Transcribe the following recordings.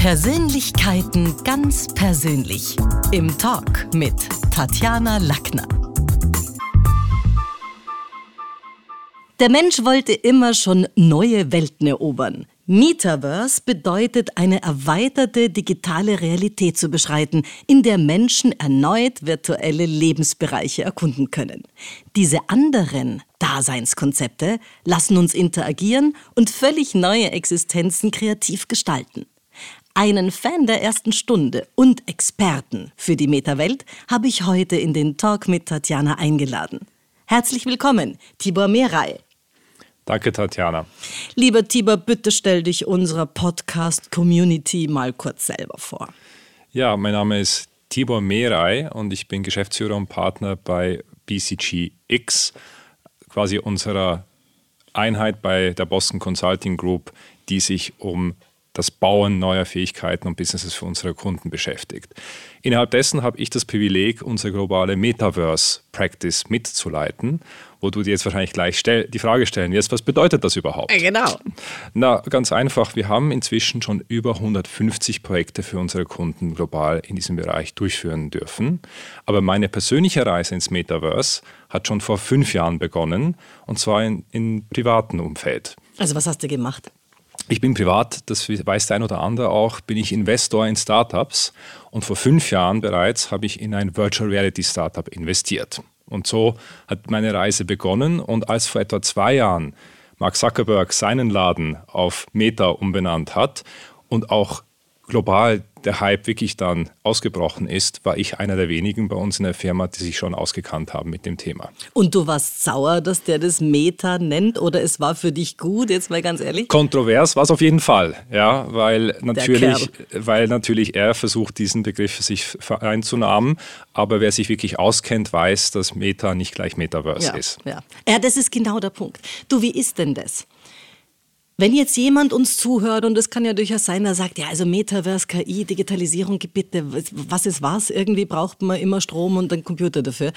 Persönlichkeiten ganz persönlich. Im Talk mit Tatjana Lackner. Der Mensch wollte immer schon neue Welten erobern. Metaverse bedeutet, eine erweiterte digitale Realität zu beschreiten, in der Menschen erneut virtuelle Lebensbereiche erkunden können. Diese anderen Daseinskonzepte lassen uns interagieren und völlig neue Existenzen kreativ gestalten. Einen Fan der ersten Stunde und Experten für die Metawelt habe ich heute in den Talk mit Tatjana eingeladen. Herzlich willkommen, Tibor Mehrei. Danke, Tatjana. Lieber Tibor, bitte stell dich unserer Podcast-Community mal kurz selber vor. Ja, mein Name ist Tibor Mehrei und ich bin Geschäftsführer und Partner bei BCG X, quasi unserer Einheit bei der Boston Consulting Group, die sich um das Bauen neuer Fähigkeiten und Businesses für unsere Kunden beschäftigt. Innerhalb dessen habe ich das Privileg, unsere globale Metaverse Practice mitzuleiten, wo du dir jetzt wahrscheinlich gleich die Frage stellen wirst, was bedeutet das überhaupt? Genau. Na, ganz einfach, wir haben inzwischen schon über 150 Projekte für unsere Kunden global in diesem Bereich durchführen dürfen. Aber meine persönliche Reise ins Metaverse hat schon vor fünf Jahren begonnen und zwar in, in privaten Umfeld. Also was hast du gemacht? Ich bin privat, das weiß der ein oder andere auch, bin ich Investor in Startups und vor fünf Jahren bereits habe ich in ein Virtual Reality Startup investiert. Und so hat meine Reise begonnen und als vor etwa zwei Jahren Mark Zuckerberg seinen Laden auf Meta umbenannt hat und auch global der Hype wirklich dann ausgebrochen ist, war ich einer der wenigen bei uns in der Firma, die sich schon ausgekannt haben mit dem Thema. Und du warst sauer, dass der das Meta nennt oder es war für dich gut, jetzt mal ganz ehrlich? Kontrovers war es auf jeden Fall, ja, weil natürlich, weil natürlich er versucht, diesen Begriff für sich einzunahmen, aber wer sich wirklich auskennt, weiß, dass Meta nicht gleich Metaverse ja, ist. Ja. ja, das ist genau der Punkt. Du, wie ist denn das? Wenn jetzt jemand uns zuhört, und es kann ja durchaus sein, der sagt, ja, also Metaverse, KI, Digitalisierung, bitte, was ist was? Irgendwie braucht man immer Strom und einen Computer dafür.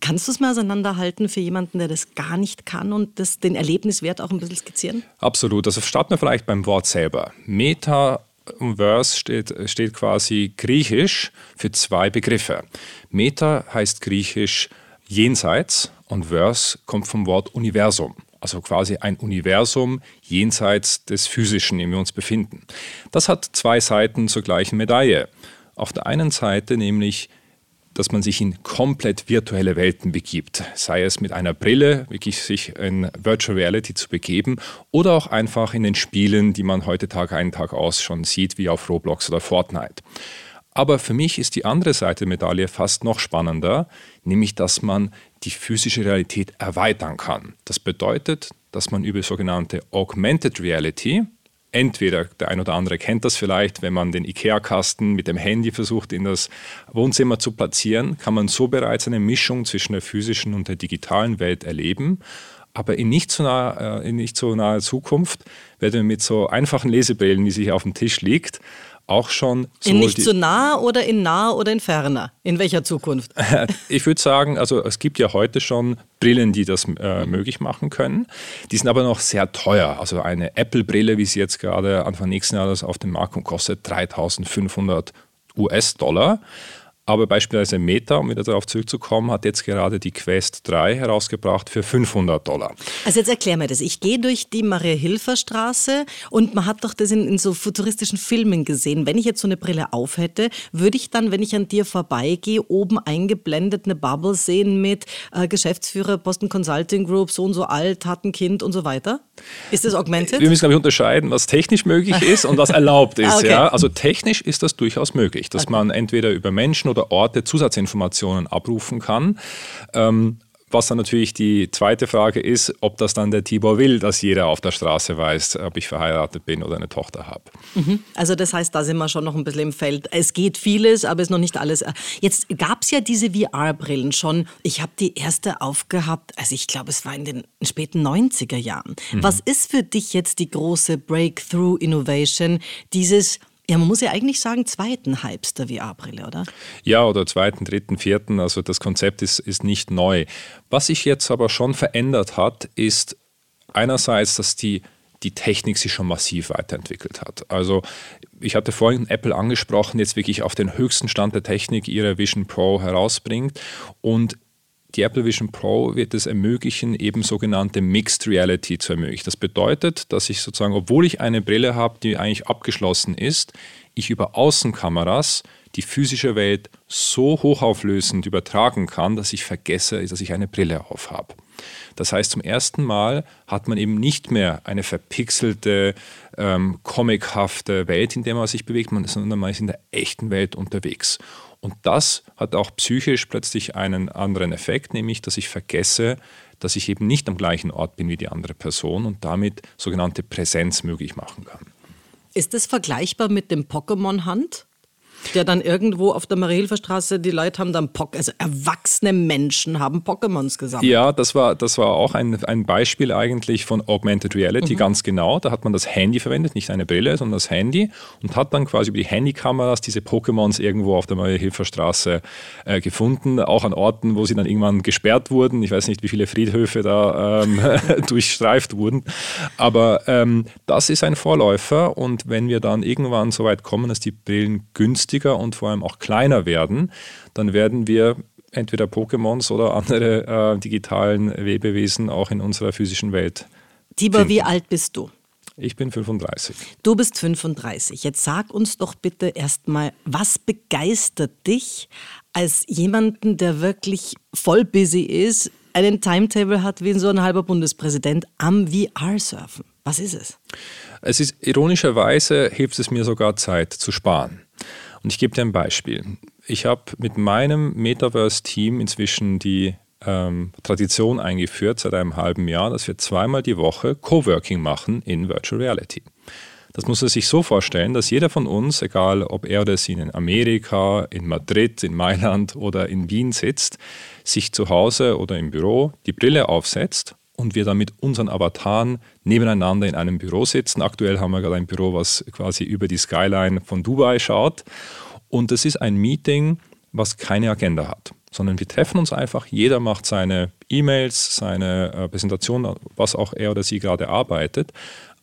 Kannst du es mal auseinanderhalten für jemanden, der das gar nicht kann und das, den Erlebniswert auch ein bisschen skizzieren? Absolut. Also starten wir vielleicht beim Wort selber. Metaverse steht, steht quasi griechisch für zwei Begriffe. Meta heißt griechisch jenseits und Verse kommt vom Wort Universum also quasi ein Universum jenseits des Physischen, in dem wir uns befinden. Das hat zwei Seiten zur gleichen Medaille. Auf der einen Seite nämlich dass man sich in komplett virtuelle Welten begibt, sei es mit einer Brille, wirklich sich in Virtual Reality zu begeben oder auch einfach in den Spielen, die man heute Tag ein, Tag aus schon sieht, wie auf Roblox oder Fortnite. Aber für mich ist die andere Seite der Medaille fast noch spannender, nämlich dass man die physische Realität erweitern kann. Das bedeutet, dass man über sogenannte Augmented Reality, entweder der ein oder andere kennt das vielleicht, wenn man den IKEA-Kasten mit dem Handy versucht in das Wohnzimmer zu platzieren, kann man so bereits eine Mischung zwischen der physischen und der digitalen Welt erleben. Aber in nicht so naher, äh, so naher Zukunft werden wir mit so einfachen Lesebrillen, wie sie hier auf dem Tisch liegt, auch schon. In nicht zu so nah oder in nah oder in ferner? In welcher Zukunft? ich würde sagen, also es gibt ja heute schon Brillen, die das äh, möglich machen können. Die sind aber noch sehr teuer. Also eine Apple-Brille, wie sie jetzt gerade Anfang nächsten Jahres auf dem Markt kommt, kostet 3500 US-Dollar. Aber beispielsweise Meta, um wieder darauf zurückzukommen, hat jetzt gerade die Quest 3 herausgebracht für 500 Dollar. Also jetzt erklär mir das. Ich gehe durch die Maria-Hilfer-Straße und man hat doch das in, in, so futuristischen Filmen gesehen. Wenn ich jetzt so eine Brille auf hätte, würde ich dann, wenn ich an dir vorbeigehe, oben eingeblendet eine Bubble sehen mit äh, Geschäftsführer Boston Consulting Group, so und so alt, hat ein Kind und so weiter? Ist das augmented? Wir müssen, glaube ich, unterscheiden, was technisch möglich ist und was erlaubt ist. okay. ja? Also technisch ist das durchaus möglich, dass okay. man entweder über Menschen oder Orte Zusatzinformationen abrufen kann. Ähm, was dann natürlich die zweite Frage ist, ob das dann der Tibor will, dass jeder auf der Straße weiß, ob ich verheiratet bin oder eine Tochter habe. Mhm. Also das heißt, da sind wir schon noch ein bisschen im Feld. Es geht vieles, aber es ist noch nicht alles. Jetzt gab es ja diese VR-Brillen schon. Ich habe die erste aufgehabt, also ich glaube, es war in den späten 90er Jahren. Mhm. Was ist für dich jetzt die große Breakthrough-Innovation, dieses ja, man muss ja eigentlich sagen, zweiten Hypes der VR-Brille, oder? Ja, oder zweiten, dritten, vierten. Also das Konzept ist, ist nicht neu. Was sich jetzt aber schon verändert hat, ist einerseits, dass die die Technik sich schon massiv weiterentwickelt hat. Also ich hatte vorhin Apple angesprochen, jetzt wirklich auf den höchsten Stand der Technik ihre Vision Pro herausbringt und die Apple Vision Pro wird es ermöglichen, eben sogenannte Mixed Reality zu ermöglichen. Das bedeutet, dass ich sozusagen, obwohl ich eine Brille habe, die eigentlich abgeschlossen ist, ich über Außenkameras die physische Welt so hochauflösend übertragen kann, dass ich vergesse, dass ich eine Brille auf habe. Das heißt, zum ersten Mal hat man eben nicht mehr eine verpixelte, ähm, comichafte Welt, in der man sich bewegt, sondern man ist in der echten Welt unterwegs. Und das hat auch psychisch plötzlich einen anderen Effekt, nämlich dass ich vergesse, dass ich eben nicht am gleichen Ort bin wie die andere Person und damit sogenannte Präsenz möglich machen kann. Ist das vergleichbar mit dem Pokémon-Hand? Der dann irgendwo auf der Mariehilferstraße, die Leute haben dann, Pock also erwachsene Menschen haben Pokémons gesammelt. Ja, das war, das war auch ein, ein Beispiel eigentlich von Augmented Reality, mhm. ganz genau. Da hat man das Handy verwendet, nicht eine Brille, sondern das Handy und hat dann quasi über die Handykameras diese Pokémons irgendwo auf der Mariehilferstraße äh, gefunden, auch an Orten, wo sie dann irgendwann gesperrt wurden. Ich weiß nicht, wie viele Friedhöfe da ähm, durchstreift wurden. Aber ähm, das ist ein Vorläufer und wenn wir dann irgendwann so weit kommen, dass die Brillen günstig günstiger und vor allem auch kleiner werden, dann werden wir entweder Pokémons oder andere äh, digitalen Lebewesen auch in unserer physischen Welt. Tibor, finden. wie alt bist du? Ich bin 35. Du bist 35. Jetzt sag uns doch bitte erstmal, was begeistert dich als jemanden, der wirklich voll busy ist, einen Timetable hat wie so ein halber Bundespräsident am VR-Surfen? Was ist es? Es ist ironischerweise hilft es mir sogar Zeit zu sparen. Und ich gebe dir ein Beispiel. Ich habe mit meinem Metaverse-Team inzwischen die ähm, Tradition eingeführt seit einem halben Jahr, dass wir zweimal die Woche Coworking machen in Virtual Reality. Das muss man sich so vorstellen, dass jeder von uns, egal ob er oder sie in Amerika, in Madrid, in Mailand oder in Wien sitzt, sich zu Hause oder im Büro die Brille aufsetzt und wir dann mit unseren Avataren nebeneinander in einem Büro sitzen. Aktuell haben wir gerade ein Büro, was quasi über die Skyline von Dubai schaut. Und das ist ein Meeting, was keine Agenda hat, sondern wir treffen uns einfach, jeder macht seine E-Mails, seine äh, Präsentation, was auch er oder sie gerade arbeitet.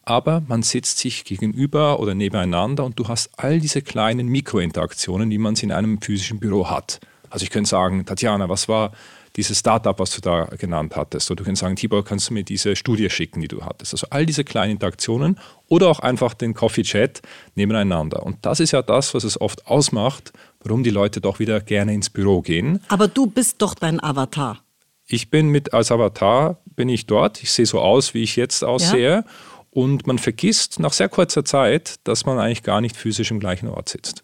Aber man sitzt sich gegenüber oder nebeneinander und du hast all diese kleinen Mikrointeraktionen, die man in einem physischen Büro hat. Also ich könnte sagen, Tatjana, was war dieses Startup, was du da genannt hattest. Oder du kannst sagen, Tibor, kannst du mir diese Studie schicken, die du hattest. Also all diese kleinen Interaktionen oder auch einfach den Coffee-Chat nebeneinander. Und das ist ja das, was es oft ausmacht, warum die Leute doch wieder gerne ins Büro gehen. Aber du bist doch dein Avatar. Ich bin mit als Avatar bin ich dort. Ich sehe so aus, wie ich jetzt aussehe. Ja. Und man vergisst nach sehr kurzer Zeit, dass man eigentlich gar nicht physisch im gleichen Ort sitzt.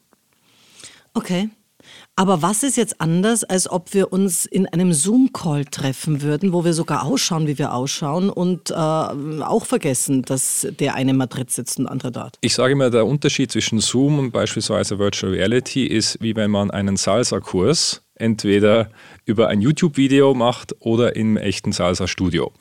Okay. Aber was ist jetzt anders, als ob wir uns in einem Zoom-Call treffen würden, wo wir sogar ausschauen, wie wir ausschauen und äh, auch vergessen, dass der eine in Madrid sitzt und der andere dort? Ich sage immer, der Unterschied zwischen Zoom und beispielsweise Virtual Reality ist, wie wenn man einen Salsa-Kurs entweder über ein YouTube-Video macht oder im echten Salsa-Studio.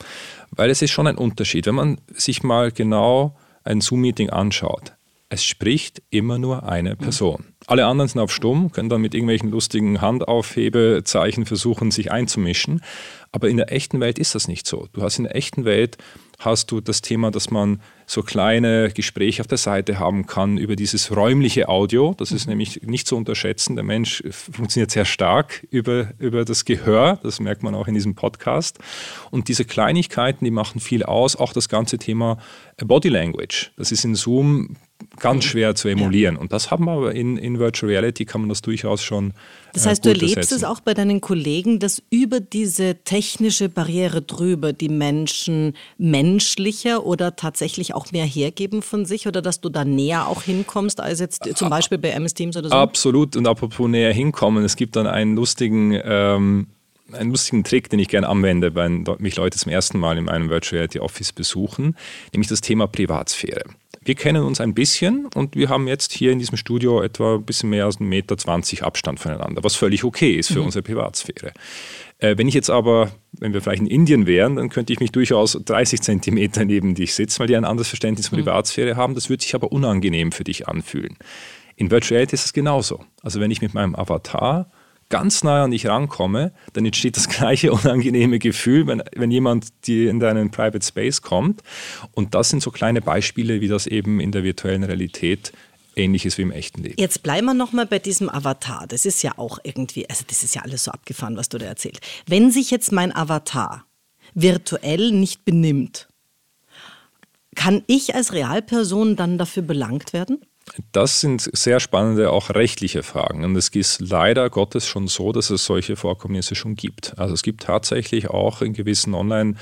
Weil es ist schon ein Unterschied. Wenn man sich mal genau ein Zoom-Meeting anschaut, es spricht immer nur eine Person. Alle anderen sind auf Stumm, können dann mit irgendwelchen lustigen Handaufhebezeichen versuchen, sich einzumischen. Aber in der echten Welt ist das nicht so. Du hast in der echten Welt hast du das Thema, dass man so kleine Gespräche auf der Seite haben kann über dieses räumliche Audio. Das ist mhm. nämlich nicht zu unterschätzen. Der Mensch funktioniert sehr stark über, über das Gehör. Das merkt man auch in diesem Podcast. Und diese Kleinigkeiten, die machen viel aus. Auch das ganze Thema Body Language. Das ist in Zoom ganz schwer zu emulieren. Ja. Und das haben wir aber in, in Virtual Reality, kann man das durchaus schon. Das heißt, äh, du erlebst ersetzen. es auch bei deinen Kollegen, dass über diese technische Barriere drüber die Menschen menschlicher oder tatsächlich auch mehr hergeben von sich oder dass du da näher auch hinkommst als jetzt zum Beispiel bei MS Teams oder so? Absolut. Und apropos näher hinkommen, es gibt dann einen lustigen. Ähm, einen lustigen Trick, den ich gerne anwende, wenn mich Leute zum ersten Mal in einem Virtual Reality Office besuchen, nämlich das Thema Privatsphäre. Wir kennen uns ein bisschen und wir haben jetzt hier in diesem Studio etwa ein bisschen mehr als 1,20 Meter Abstand voneinander, was völlig okay ist für mhm. unsere Privatsphäre. Äh, wenn ich jetzt aber, wenn wir vielleicht in Indien wären, dann könnte ich mich durchaus 30 Zentimeter neben dich sitzen, weil die ein anderes Verständnis von mhm. Privatsphäre haben. Das würde sich aber unangenehm für dich anfühlen. In Virtual Reality ist es genauso. Also wenn ich mit meinem Avatar ganz nah an dich rankomme, dann entsteht das gleiche unangenehme Gefühl, wenn, wenn jemand dir in deinen Private Space kommt. Und das sind so kleine Beispiele, wie das eben in der virtuellen Realität ähnlich ist wie im echten Leben. Jetzt bleiben wir nochmal bei diesem Avatar. Das ist ja auch irgendwie, also das ist ja alles so abgefahren, was du da erzählst. Wenn sich jetzt mein Avatar virtuell nicht benimmt, kann ich als Realperson dann dafür belangt werden? Das sind sehr spannende, auch rechtliche Fragen. Und es ist leider Gottes schon so, dass es solche Vorkommnisse schon gibt. Also es gibt tatsächlich auch in gewissen Online-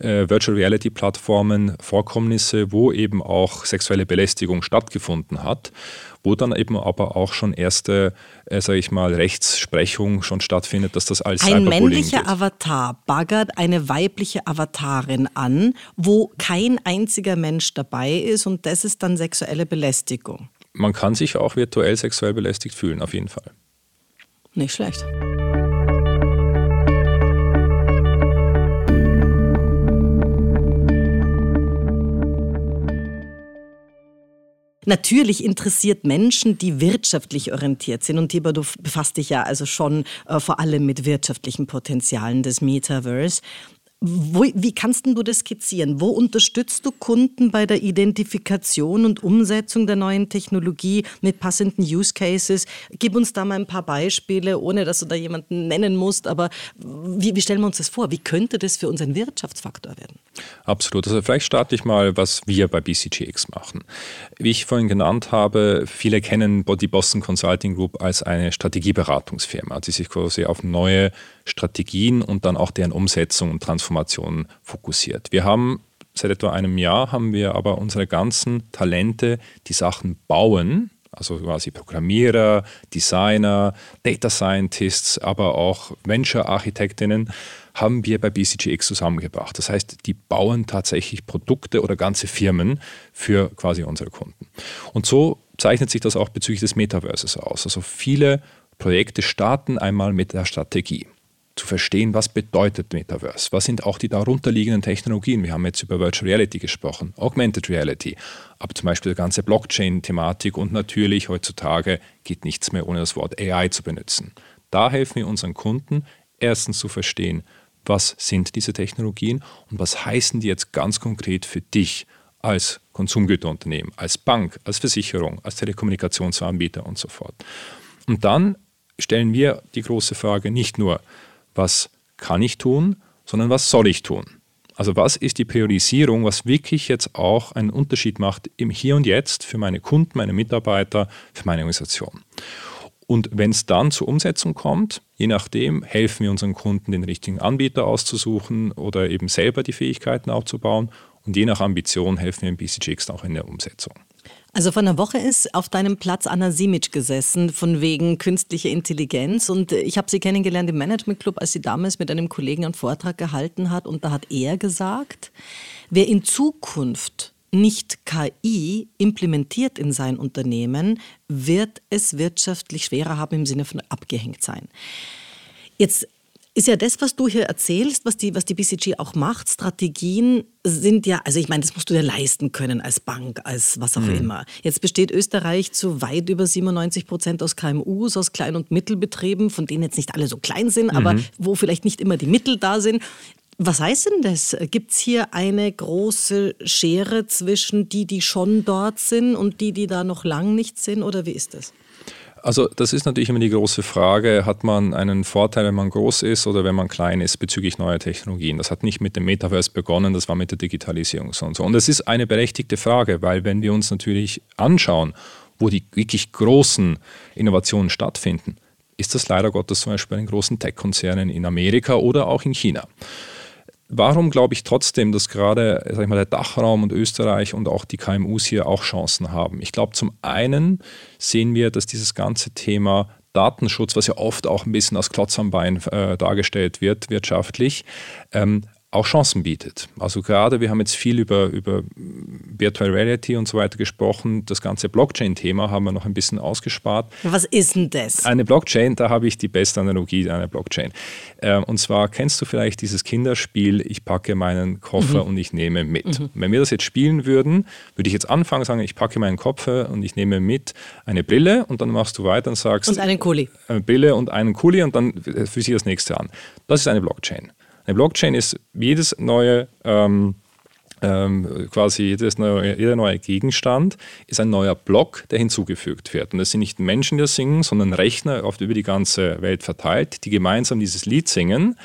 äh, Virtual Reality Plattformen Vorkommnisse, wo eben auch sexuelle Belästigung stattgefunden hat, wo dann eben aber auch schon erste, äh, sage ich mal, Rechtsprechung schon stattfindet, dass das als Ein männlicher geht. Avatar baggert eine weibliche Avatarin an, wo kein einziger Mensch dabei ist und das ist dann sexuelle Belästigung. Man kann sich auch virtuell sexuell belästigt fühlen, auf jeden Fall. Nicht schlecht. Natürlich interessiert Menschen, die wirtschaftlich orientiert sind. Und Tibor, du befasst dich ja also schon äh, vor allem mit wirtschaftlichen Potenzialen des Metaverse. Wo, wie kannst du das skizzieren? Wo unterstützt du Kunden bei der Identifikation und Umsetzung der neuen Technologie mit passenden Use Cases? Gib uns da mal ein paar Beispiele, ohne dass du da jemanden nennen musst. Aber wie, wie stellen wir uns das vor? Wie könnte das für uns ein Wirtschaftsfaktor werden? Absolut. Also vielleicht starte ich mal, was wir bei BCGX machen. Wie ich vorhin genannt habe, viele kennen die Boston Consulting Group als eine Strategieberatungsfirma, die sich quasi auf neue Strategien und dann auch deren Umsetzung und Transformation fokussiert. Wir haben seit etwa einem Jahr haben wir aber unsere ganzen Talente, die Sachen bauen, also quasi Programmierer, Designer, Data Scientists, aber auch Venture-Architektinnen, haben wir bei BCGX zusammengebracht. Das heißt, die bauen tatsächlich Produkte oder ganze Firmen für quasi unsere Kunden. Und so zeichnet sich das auch bezüglich des Metaverses aus. Also viele Projekte starten einmal mit der Strategie zu verstehen, was bedeutet Metaverse, was sind auch die darunterliegenden Technologien. Wir haben jetzt über Virtual Reality gesprochen, Augmented Reality, aber zum Beispiel die ganze Blockchain-Thematik und natürlich heutzutage geht nichts mehr ohne das Wort AI zu benutzen. Da helfen wir unseren Kunden, erstens zu verstehen, was sind diese Technologien und was heißen die jetzt ganz konkret für dich als Konsumgüterunternehmen, als Bank, als Versicherung, als Telekommunikationsanbieter und so fort. Und dann stellen wir die große Frage nicht nur, was kann ich tun, sondern was soll ich tun? Also was ist die Priorisierung, was wirklich jetzt auch einen Unterschied macht im Hier und Jetzt für meine Kunden, meine Mitarbeiter, für meine Organisation? Und wenn es dann zur Umsetzung kommt, je nachdem, helfen wir unseren Kunden, den richtigen Anbieter auszusuchen oder eben selber die Fähigkeiten aufzubauen. Und je nach Ambition helfen wir im BCGX auch in der Umsetzung. Also vor einer Woche ist auf deinem Platz Anna Simic gesessen, von wegen künstlicher Intelligenz. Und ich habe sie kennengelernt im Management Club, als sie damals mit einem Kollegen einen Vortrag gehalten hat. Und da hat er gesagt, wer in Zukunft nicht KI implementiert in sein Unternehmen, wird es wirtschaftlich schwerer haben im Sinne von abgehängt sein. Jetzt ist ja das, was du hier erzählst, was die, was die BCG auch macht. Strategien sind ja, also ich meine, das musst du dir leisten können als Bank, als was auch mhm. immer. Jetzt besteht Österreich zu weit über 97 Prozent aus KMUs, aus Klein- und Mittelbetrieben, von denen jetzt nicht alle so klein sind, mhm. aber wo vielleicht nicht immer die Mittel da sind. Was heißt denn das? Gibt es hier eine große Schere zwischen die, die schon dort sind und die, die da noch lang nicht sind? Oder wie ist das? Also das ist natürlich immer die große Frage, hat man einen Vorteil, wenn man groß ist oder wenn man klein ist bezüglich neuer Technologien? Das hat nicht mit dem Metaverse begonnen, das war mit der Digitalisierung und so. Und das ist eine berechtigte Frage, weil wenn wir uns natürlich anschauen, wo die wirklich großen Innovationen stattfinden, ist das leider Gottes zum Beispiel in großen Tech-Konzernen in Amerika oder auch in China. Warum glaube ich trotzdem, dass gerade sag ich mal, der Dachraum und Österreich und auch die KMUs hier auch Chancen haben? Ich glaube, zum einen sehen wir, dass dieses ganze Thema Datenschutz, was ja oft auch ein bisschen als Klotz am Bein äh, dargestellt wird, wirtschaftlich, ähm, auch Chancen bietet. Also gerade, wir haben jetzt viel über, über Virtual Reality und so weiter gesprochen. Das ganze Blockchain-Thema haben wir noch ein bisschen ausgespart. Was ist denn das? Eine Blockchain, da habe ich die beste Analogie einer Blockchain. Ähm, und zwar kennst du vielleicht dieses Kinderspiel, ich packe meinen Koffer mhm. und ich nehme mit. Mhm. Wenn wir das jetzt spielen würden, würde ich jetzt anfangen, sagen, ich packe meinen Koffer und ich nehme mit eine Brille und dann machst du weiter und sagst... Und einen Kuli. Eine Brille und einen Kuli und dann führe ich das nächste an. Das ist eine Blockchain. Eine Blockchain ist jedes neue ähm, ähm, quasi jedes neue, jeder neue Gegenstand ist ein neuer Block, der hinzugefügt wird. Und das sind nicht Menschen, die das singen, sondern Rechner oft über die ganze Welt verteilt, die gemeinsam dieses Lied singen.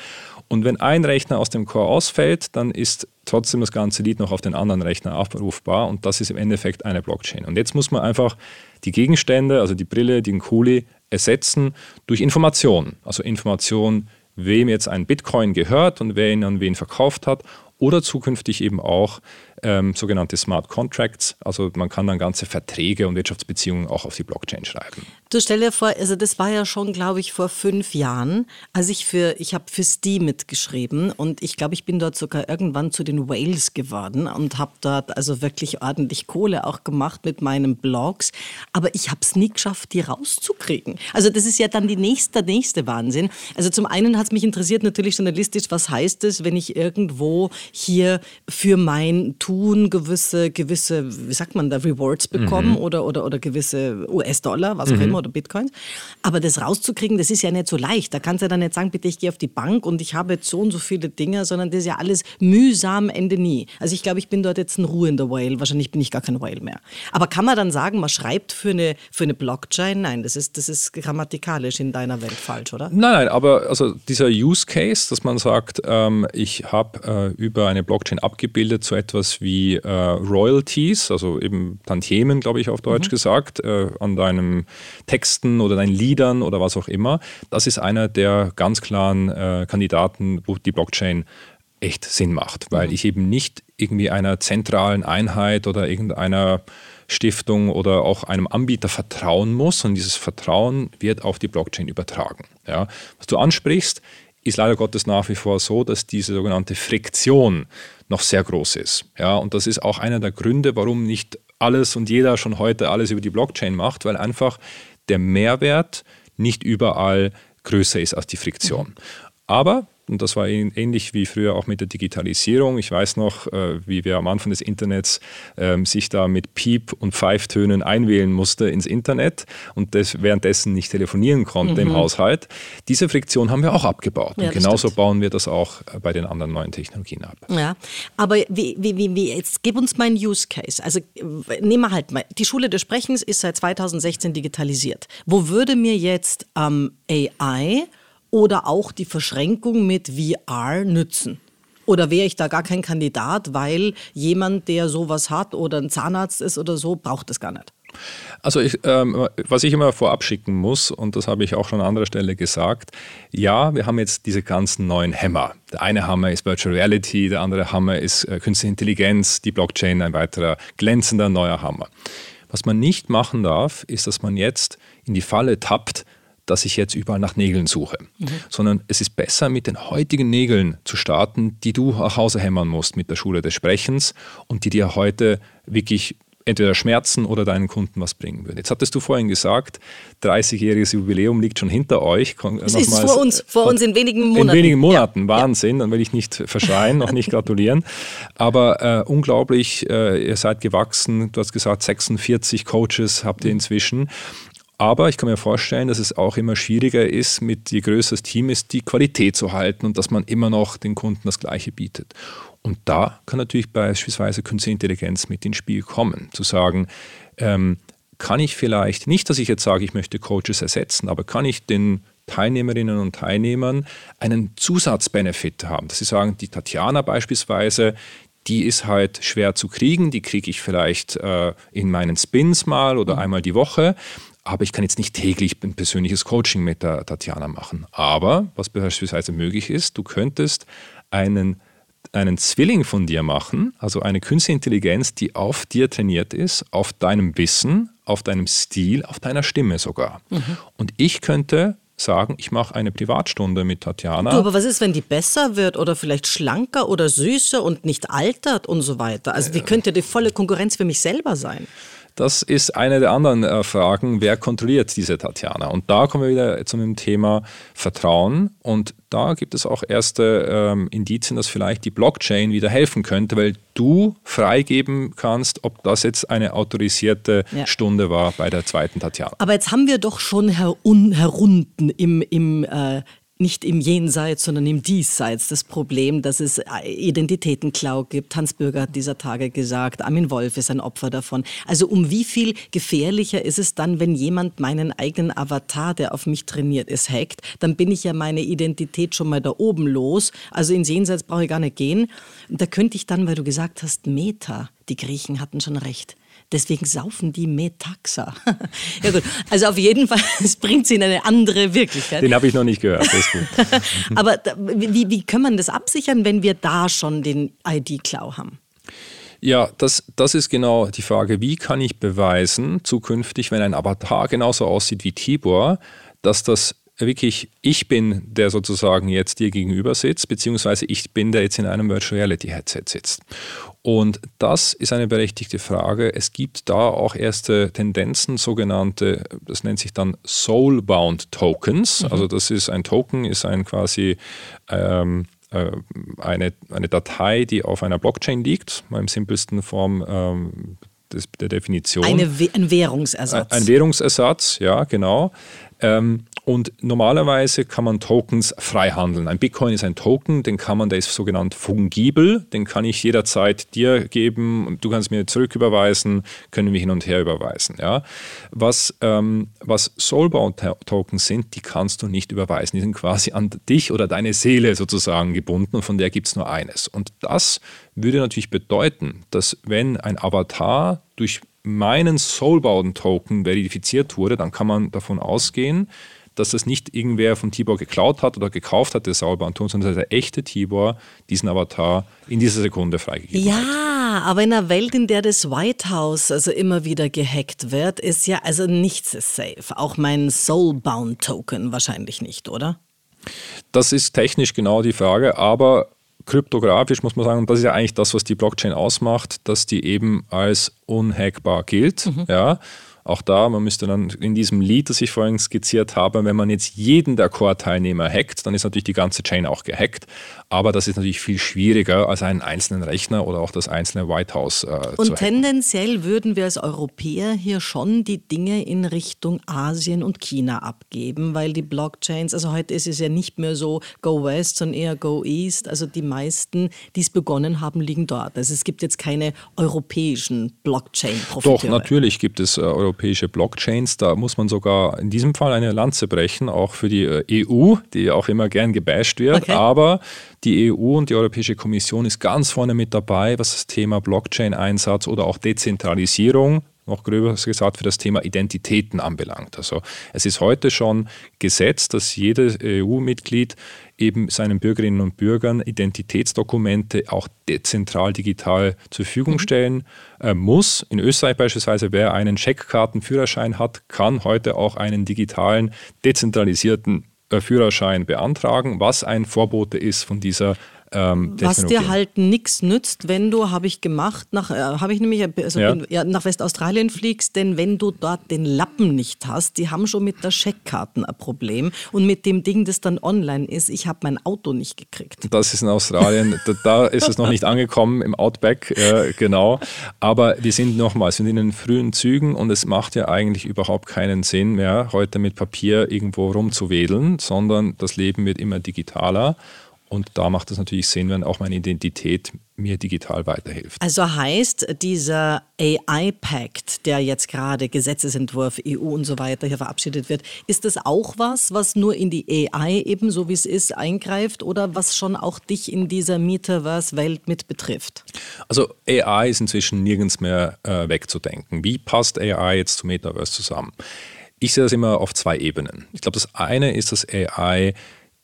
Und wenn ein Rechner aus dem Chor ausfällt, dann ist trotzdem das ganze Lied noch auf den anderen Rechner abrufbar und das ist im Endeffekt eine Blockchain. Und jetzt muss man einfach die Gegenstände, also die Brille, den Kuli, ersetzen durch Information. Also Information wem jetzt ein Bitcoin gehört und wer ihn an wen verkauft hat oder zukünftig eben auch ähm, sogenannte Smart Contracts. Also man kann dann ganze Verträge und Wirtschaftsbeziehungen auch auf die Blockchain schreiben. Du stell dir vor, also das war ja schon, glaube ich, vor fünf Jahren, als ich für, ich habe für Steam mitgeschrieben und ich glaube, ich bin dort sogar irgendwann zu den Whales geworden und habe dort also wirklich ordentlich Kohle auch gemacht mit meinen Blogs. Aber ich habe es nie geschafft, die rauszukriegen. Also das ist ja dann die nächste, der nächste Wahnsinn. Also zum einen hat es mich interessiert natürlich journalistisch, was heißt es, wenn ich irgendwo hier für mein Tun gewisse, gewisse, wie sagt man da, Rewards bekomme mhm. oder, oder, oder gewisse US-Dollar, was auch mhm. immer, oder Bitcoins. Aber das rauszukriegen, das ist ja nicht so leicht. Da kannst du ja dann nicht sagen, bitte, ich gehe auf die Bank und ich habe jetzt so und so viele Dinge, sondern das ist ja alles mühsam, Ende nie. Also ich glaube, ich bin dort jetzt ein ruhender Whale. Wahrscheinlich bin ich gar kein Whale mehr. Aber kann man dann sagen, man schreibt für eine, für eine Blockchain? Nein, das ist, das ist grammatikalisch in deiner Welt falsch, oder? Nein, nein, aber also dieser Use Case, dass man sagt, ähm, ich habe äh, über eine Blockchain abgebildet so etwas wie äh, Royalties, also eben Tantiemen, glaube ich auf Deutsch mhm. gesagt, äh, an deinem Texten oder deinen Liedern oder was auch immer. Das ist einer der ganz klaren äh, Kandidaten, wo die Blockchain echt Sinn macht, weil mhm. ich eben nicht irgendwie einer zentralen Einheit oder irgendeiner Stiftung oder auch einem Anbieter vertrauen muss, und dieses Vertrauen wird auf die Blockchain übertragen. Ja. Was du ansprichst, ist leider Gottes nach wie vor so, dass diese sogenannte Friktion noch sehr groß ist. Ja, und das ist auch einer der Gründe, warum nicht alles und jeder schon heute alles über die Blockchain macht, weil einfach der Mehrwert nicht überall größer ist als die Friktion. Mhm. Aber und das war ähnlich wie früher auch mit der Digitalisierung. Ich weiß noch, äh, wie wir am Anfang des Internets ähm, sich da mit Piep- und Pfeiftönen einwählen musste ins Internet und das währenddessen nicht telefonieren konnte mhm. im Haushalt. Diese Friktion haben wir auch abgebaut. Ja, und genauso stimmt. bauen wir das auch äh, bei den anderen neuen Technologien ab. Ja, aber wie, wie, wie, wie jetzt gib uns mal einen Use Case. Also nehmen wir halt mal, die Schule des Sprechens ist seit 2016 digitalisiert. Wo würde mir jetzt ähm, AI oder auch die Verschränkung mit VR nützen? Oder wäre ich da gar kein Kandidat, weil jemand, der sowas hat oder ein Zahnarzt ist oder so, braucht es gar nicht? Also ich, ähm, was ich immer vorab schicken muss, und das habe ich auch schon an anderer Stelle gesagt, ja, wir haben jetzt diese ganzen neuen Hämmer. Der eine Hammer ist Virtual Reality, der andere Hammer ist äh, Künstliche Intelligenz, die Blockchain, ein weiterer glänzender neuer Hammer. Was man nicht machen darf, ist, dass man jetzt in die Falle tappt, dass ich jetzt überall nach Nägeln suche, mhm. sondern es ist besser, mit den heutigen Nägeln zu starten, die du nach Hause hämmern musst mit der Schule des Sprechens und die dir heute wirklich entweder Schmerzen oder deinen Kunden was bringen würden. Jetzt hattest du vorhin gesagt, 30-jähriges Jubiläum liegt schon hinter euch. Es ist vor uns, vor uns in wenigen Monaten. In wenigen Monaten, ja. Wahnsinn, dann will ich nicht verschreien, noch nicht gratulieren. Aber äh, unglaublich, äh, ihr seid gewachsen, du hast gesagt, 46 Coaches habt ihr inzwischen. Aber ich kann mir vorstellen, dass es auch immer schwieriger ist, mit je größer das Team ist, die Qualität zu halten und dass man immer noch den Kunden das Gleiche bietet. Und da kann natürlich beispielsweise Künstliche Intelligenz mit ins Spiel kommen, zu sagen, ähm, kann ich vielleicht, nicht, dass ich jetzt sage, ich möchte Coaches ersetzen, aber kann ich den Teilnehmerinnen und Teilnehmern einen Zusatzbenefit haben, dass sie sagen, die Tatjana beispielsweise, die ist halt schwer zu kriegen, die kriege ich vielleicht äh, in meinen Spins mal oder mhm. einmal die Woche aber ich kann jetzt nicht täglich ein persönliches Coaching mit der Tatjana machen. Aber was beispielsweise möglich ist, du könntest einen, einen Zwilling von dir machen, also eine künstliche Intelligenz, die auf dir trainiert ist, auf deinem Wissen, auf deinem Stil, auf deiner Stimme sogar. Mhm. Und ich könnte sagen, ich mache eine Privatstunde mit Tatjana. Du, aber was ist, wenn die besser wird oder vielleicht schlanker oder süßer und nicht altert und so weiter? Also die könnte die volle Konkurrenz für mich selber sein. Das ist eine der anderen äh, Fragen, wer kontrolliert diese Tatjana? Und da kommen wir wieder zu dem Thema Vertrauen. Und da gibt es auch erste ähm, Indizien, dass vielleicht die Blockchain wieder helfen könnte, weil du freigeben kannst, ob das jetzt eine autorisierte ja. Stunde war bei der zweiten Tatjana. Aber jetzt haben wir doch schon herunten im, im äh, nicht im Jenseits, sondern im Diesseits das Problem, dass es äh, Identitätenklau gibt. Hans Bürger hat dieser Tage gesagt, Armin Wolf ist ein Opfer davon. Also um wie viel gefährlicher ist es dann, wenn jemand meinen eigenen Avatar, der auf mich trainiert ist, hackt, dann bin ich ja meine Identität schon mal da oben los. Also ins Jenseits brauche ich gar nicht gehen. Da könnte ich dann, weil du gesagt hast, Meta, die Griechen hatten schon recht. Deswegen saufen die Metaxa. ja gut, also auf jeden Fall, es bringt sie in eine andere Wirklichkeit. Den habe ich noch nicht gehört, das ist gut. Aber wie, wie kann man das absichern, wenn wir da schon den ID-Klau haben? Ja, das, das ist genau die Frage, wie kann ich beweisen, zukünftig, wenn ein Avatar genauso aussieht wie Tibor, dass das wirklich ich bin, der sozusagen jetzt dir gegenüber sitzt, beziehungsweise ich bin, der jetzt in einem Virtual Reality Headset sitzt. Und das ist eine berechtigte Frage. Es gibt da auch erste Tendenzen, sogenannte, das nennt sich dann Soulbound Tokens. Mhm. Also das ist ein Token, ist ein quasi ähm, äh, eine, eine Datei, die auf einer Blockchain liegt, mal im simpelsten Form ähm, des, der Definition. Eine, ein Währungsersatz. Ein Währungsersatz, ja, genau. Ähm, und normalerweise kann man Tokens frei handeln. Ein Bitcoin ist ein Token, den kann man, der ist sogenannt fungibel, den kann ich jederzeit dir geben du kannst mir zurücküberweisen, können wir hin und her überweisen. Ja? Was, ähm, was Soulbound-Tokens sind, die kannst du nicht überweisen. Die sind quasi an dich oder deine Seele sozusagen gebunden und von der gibt es nur eines. Und das würde natürlich bedeuten, dass wenn ein Avatar durch meinen Soulbound-Token verifiziert wurde, dann kann man davon ausgehen, dass das nicht irgendwer von Tibor geklaut hat oder gekauft hat, der Soulbound-Token, sondern dass der echte Tibor diesen Avatar in dieser Sekunde freigegeben ja, hat. Ja, aber in einer Welt, in der das White House also immer wieder gehackt wird, ist ja also nichts ist safe. Auch mein Soulbound-Token wahrscheinlich nicht, oder? Das ist technisch genau die Frage, aber kryptografisch muss man sagen, und das ist ja eigentlich das, was die Blockchain ausmacht, dass die eben als unhackbar gilt. Mhm. Ja. Auch da, man müsste dann in diesem Lied, das ich vorhin skizziert habe, wenn man jetzt jeden der Core-Teilnehmer hackt, dann ist natürlich die ganze Chain auch gehackt. Aber das ist natürlich viel schwieriger als einen einzelnen Rechner oder auch das einzelne White House. Äh, und tendenziell würden wir als Europäer hier schon die Dinge in Richtung Asien und China abgeben, weil die Blockchains, also heute ist es ja nicht mehr so Go West, sondern eher Go East. Also die meisten, die es begonnen haben, liegen dort. Also es gibt jetzt keine europäischen Blockchain-Profiteure. Doch, natürlich gibt es äh, europäische Blockchains. Da muss man sogar in diesem Fall eine Lanze brechen, auch für die äh, EU, die auch immer gern gebasht wird. Okay. Aber die EU und die Europäische Kommission ist ganz vorne mit dabei, was das Thema Blockchain-Einsatz oder auch Dezentralisierung noch gröber gesagt, für das Thema Identitäten anbelangt. Also es ist heute schon Gesetz, dass jedes EU-Mitglied eben seinen Bürgerinnen und Bürgern Identitätsdokumente auch dezentral digital zur Verfügung mhm. stellen äh, muss. In Österreich beispielsweise, wer einen Scheckkartenführerschein hat, kann heute auch einen digitalen, dezentralisierten äh, Führerschein beantragen, was ein Vorbote ist von dieser ähm, Was dir halt nichts nützt, wenn du, habe ich gemacht, nach, äh, habe ich nämlich also ja. ja, nach Westaustralien fliegst, denn wenn du dort den Lappen nicht hast, die haben schon mit der Scheckkarten ein Problem und mit dem Ding, das dann online ist, ich habe mein Auto nicht gekriegt. Das ist in Australien, da, da, ist es noch nicht angekommen im Outback, äh, genau. Aber wir sind nochmals, wir sind in den frühen Zügen und es macht ja eigentlich überhaupt keinen Sinn mehr, heute mit Papier irgendwo rumzuwedeln, sondern das Leben wird immer digitaler. Und da macht es natürlich Sinn, wenn auch meine Identität mir digital weiterhilft. Also heißt dieser AI-Pact, der jetzt gerade Gesetzesentwurf EU und so weiter hier verabschiedet wird, ist das auch was, was nur in die AI eben so wie es ist eingreift oder was schon auch dich in dieser Metaverse-Welt mit betrifft? Also AI ist inzwischen nirgends mehr äh, wegzudenken. Wie passt AI jetzt zu Metaverse zusammen? Ich sehe das immer auf zwei Ebenen. Ich glaube, das eine ist, dass AI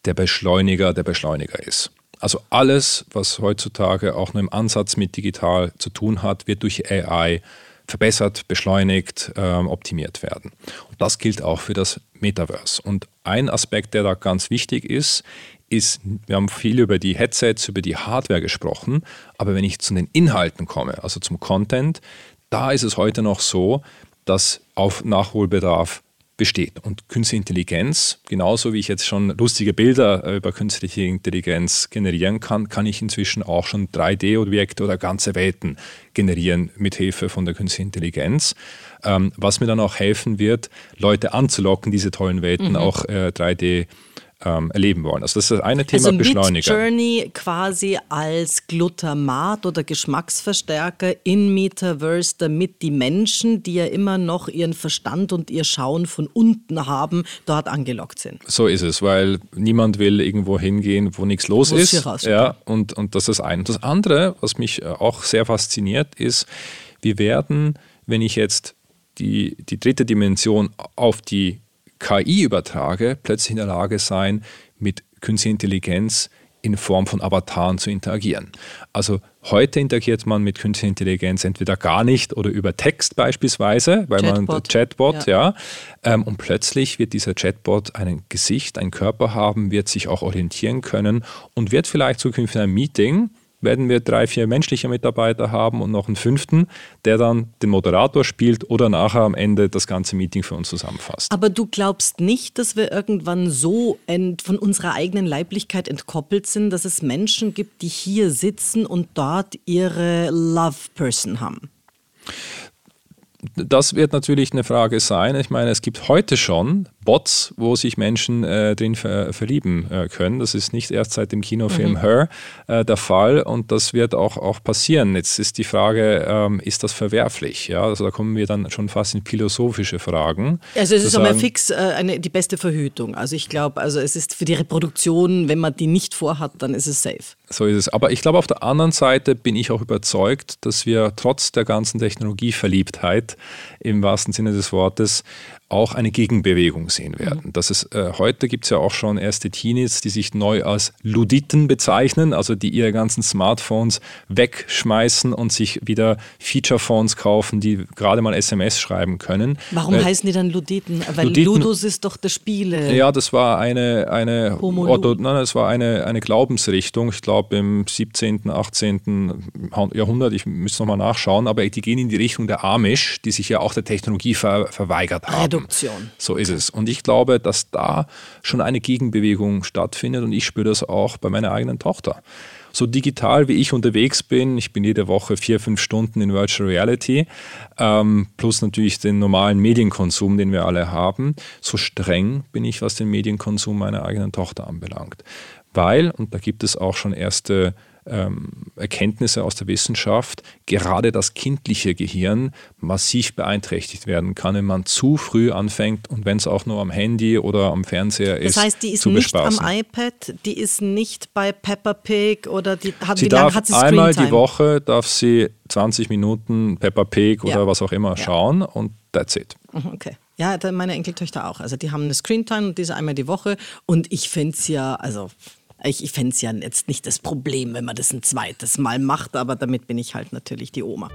der Beschleuniger der Beschleuniger ist. Also alles, was heutzutage auch nur im Ansatz mit digital zu tun hat, wird durch AI verbessert, beschleunigt, ähm, optimiert werden. Und das gilt auch für das Metaverse. Und ein Aspekt, der da ganz wichtig ist, ist, wir haben viel über die Headsets, über die Hardware gesprochen, aber wenn ich zu den Inhalten komme, also zum Content, da ist es heute noch so, dass auf Nachholbedarf besteht. Und künstliche Intelligenz, genauso wie ich jetzt schon lustige Bilder äh, über künstliche Intelligenz generieren kann, kann ich inzwischen auch schon 3D-Objekte oder ganze Welten generieren mit Hilfe von der künstlichen Intelligenz. Ähm, was mir dann auch helfen wird, Leute anzulocken, diese tollen Welten mhm. auch äh, 3D ähm, erleben wollen. Also das ist das eine Thema also Beschleuniger. Journey quasi als Glutamat oder Geschmacksverstärker in Metaverse, damit die Menschen, die ja immer noch ihren Verstand und ihr Schauen von unten haben, dort angelockt sind. So ist es, weil niemand will irgendwo hingehen, wo nichts los wo ist. Ja, und, und das ist ein. Das andere, was mich äh, auch sehr fasziniert, ist, wir werden, wenn ich jetzt die, die dritte Dimension auf die KI übertrage, plötzlich in der Lage sein, mit künstlicher Intelligenz in Form von Avataren zu interagieren. Also heute interagiert man mit künstlicher Intelligenz entweder gar nicht oder über Text beispielsweise, weil Chatbot. man Chatbot, ja. ja ähm, und plötzlich wird dieser Chatbot ein Gesicht, einen Körper haben, wird sich auch orientieren können und wird vielleicht zukünftig in einem Meeting werden wir drei, vier menschliche Mitarbeiter haben und noch einen fünften, der dann den Moderator spielt oder nachher am Ende das ganze Meeting für uns zusammenfasst. Aber du glaubst nicht, dass wir irgendwann so von unserer eigenen Leiblichkeit entkoppelt sind, dass es Menschen gibt, die hier sitzen und dort ihre Love Person haben? Das wird natürlich eine Frage sein. Ich meine, es gibt heute schon Bots, wo sich Menschen äh, drin ver verlieben äh, können. Das ist nicht erst seit dem Kinofilm mhm. Her äh, der Fall und das wird auch, auch passieren. Jetzt ist die Frage, ähm, ist das verwerflich? Ja, also da kommen wir dann schon fast in philosophische Fragen. Also es ist sagen, einmal fix äh, eine, die beste Verhütung. Also ich glaube, also es ist für die Reproduktion, wenn man die nicht vorhat, dann ist es safe. So ist es. Aber ich glaube, auf der anderen Seite bin ich auch überzeugt, dass wir trotz der ganzen Technologieverliebtheit im wahrsten Sinne des Wortes auch eine Gegenbewegung sehen werden. Mhm. Das ist, äh, heute gibt es ja auch schon erste Teenies, die sich neu als Luditen bezeichnen, also die ihre ganzen Smartphones wegschmeißen und sich wieder Feature-Phones kaufen, die gerade mal SMS schreiben können. Warum Weil, heißen die dann Luditen? Weil Luditen, Ludus ist doch das Spiele. Ja, das war eine, eine, Ortho, nein, das war eine, eine Glaubensrichtung, ich glaube im 17., 18. Jahrhundert, ich müsste nochmal nachschauen, aber die gehen in die Richtung der Amish, die sich ja auch der Technologie ver, verweigert haben. Reduktion. So ist es. Und ich glaube, dass da schon eine Gegenbewegung stattfindet und ich spüre das auch bei meiner eigenen Tochter. So digital wie ich unterwegs bin, ich bin jede Woche vier, fünf Stunden in Virtual Reality, ähm, plus natürlich den normalen Medienkonsum, den wir alle haben, so streng bin ich, was den Medienkonsum meiner eigenen Tochter anbelangt. Weil, und da gibt es auch schon erste ähm, Erkenntnisse aus der Wissenschaft, gerade das kindliche Gehirn massiv beeinträchtigt werden kann, wenn man zu früh anfängt und wenn es auch nur am Handy oder am Fernseher ist. Das heißt, die ist nicht am iPad, die ist nicht bei Peppa Pig oder die hat, sie wie lange hat sie Einmal die Woche darf sie 20 Minuten Peppa Pig oder ja. was auch immer ja. schauen und that's it. Mhm, okay. Ja, meine Enkeltöchter auch. Also die haben eine Screentime und diese einmal die Woche. Und ich finde es ja, also ich, ich fände es ja jetzt nicht das Problem, wenn man das ein zweites Mal macht, aber damit bin ich halt natürlich die Oma.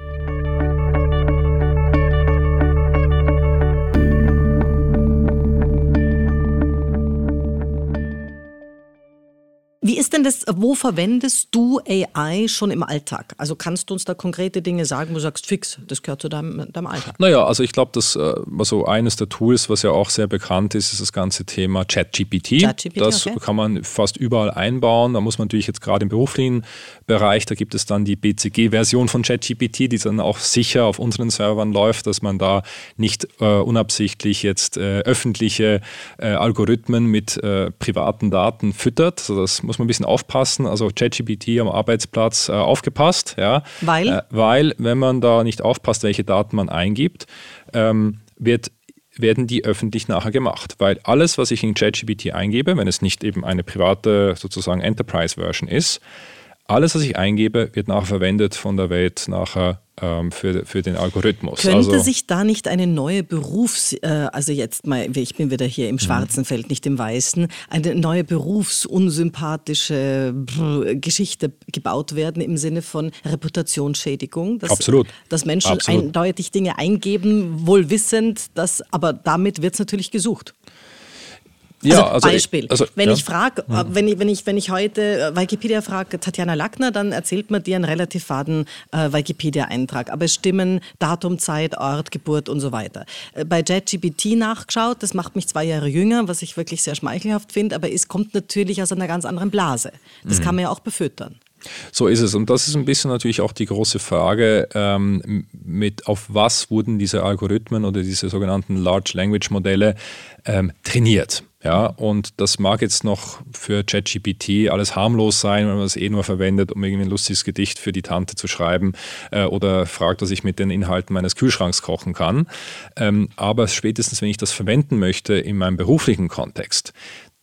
Wie ist denn das, wo verwendest du AI schon im Alltag? Also kannst du uns da konkrete Dinge sagen, wo du sagst, fix, das gehört zu deinem, deinem Alltag? Naja, also ich glaube, das äh, also eines der Tools, was ja auch sehr bekannt ist, ist das ganze Thema ChatGPT. Chat das okay. kann man fast überall einbauen. Da muss man natürlich jetzt gerade im beruflichen Bereich, da gibt es dann die BCG-Version von ChatGPT, die dann auch sicher auf unseren Servern läuft, dass man da nicht äh, unabsichtlich jetzt äh, öffentliche äh, Algorithmen mit äh, privaten Daten füttert. Also das muss man ein bisschen aufpassen. Also ChatGPT am Arbeitsplatz äh, aufgepasst, ja. Weil? Äh, weil, wenn man da nicht aufpasst, welche Daten man eingibt, ähm, wird werden die öffentlich nachher gemacht. Weil alles, was ich in ChatGPT eingebe, wenn es nicht eben eine private sozusagen Enterprise-Version ist, alles, was ich eingebe, wird nachher verwendet von der Welt nachher für, für den Algorithmus. Könnte also, sich da nicht eine neue Berufs-, äh, also jetzt mal, ich bin wieder hier im mhm. schwarzen Feld, nicht im weißen, eine neue berufsunsympathische Geschichte gebaut werden im Sinne von Reputationsschädigung? Dass, Absolut. Dass Menschen Absolut. eindeutig Dinge eingeben, wohl wissend, dass, aber damit wird es natürlich gesucht. Also, also Beispiel. Ich, also, wenn ja. ich frage, mhm. wenn ich, wenn ich, wenn ich heute äh, Wikipedia frage, Tatjana Lackner, dann erzählt man dir einen relativ faden äh, Wikipedia-Eintrag. Aber es stimmen Datum, Zeit, Ort, Geburt und so weiter. Äh, bei JetGPT nachgeschaut, das macht mich zwei Jahre jünger, was ich wirklich sehr schmeichelhaft finde, aber es kommt natürlich aus einer ganz anderen Blase. Das mhm. kann man ja auch befüttern. So ist es. Und das ist ein bisschen natürlich auch die große Frage, ähm, mit auf was wurden diese Algorithmen oder diese sogenannten Large Language Modelle ähm, trainiert. Ja, und das mag jetzt noch für ChatGPT alles harmlos sein, wenn man es eh nur verwendet, um irgendwie ein lustiges Gedicht für die Tante zu schreiben äh, oder fragt, was ich mit den Inhalten meines Kühlschranks kochen kann. Ähm, aber spätestens, wenn ich das verwenden möchte in meinem beruflichen Kontext,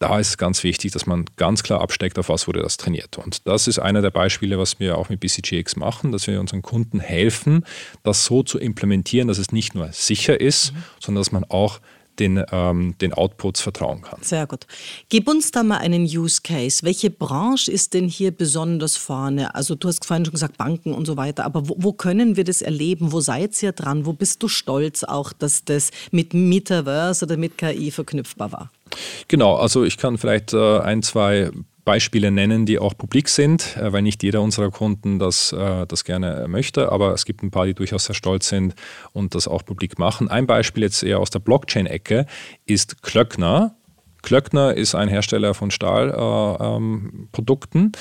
da ist es ganz wichtig, dass man ganz klar absteckt, auf was wurde das trainiert. Und das ist einer der Beispiele, was wir auch mit BCGX machen, dass wir unseren Kunden helfen, das so zu implementieren, dass es nicht nur sicher ist, mhm. sondern dass man auch den, ähm, den Outputs vertrauen kann. Sehr gut. Gib uns da mal einen Use Case. Welche Branche ist denn hier besonders vorne? Also du hast vorhin schon gesagt Banken und so weiter, aber wo, wo können wir das erleben? Wo seid ihr dran? Wo bist du stolz auch, dass das mit Metaverse oder mit KI verknüpfbar war? Genau, also ich kann vielleicht äh, ein, zwei Beispiele nennen, die auch publik sind, äh, weil nicht jeder unserer Kunden das, äh, das gerne möchte, aber es gibt ein paar, die durchaus sehr stolz sind und das auch publik machen. Ein Beispiel jetzt eher aus der Blockchain-Ecke ist Klöckner. Klöckner ist ein Hersteller von Stahlprodukten äh, ähm,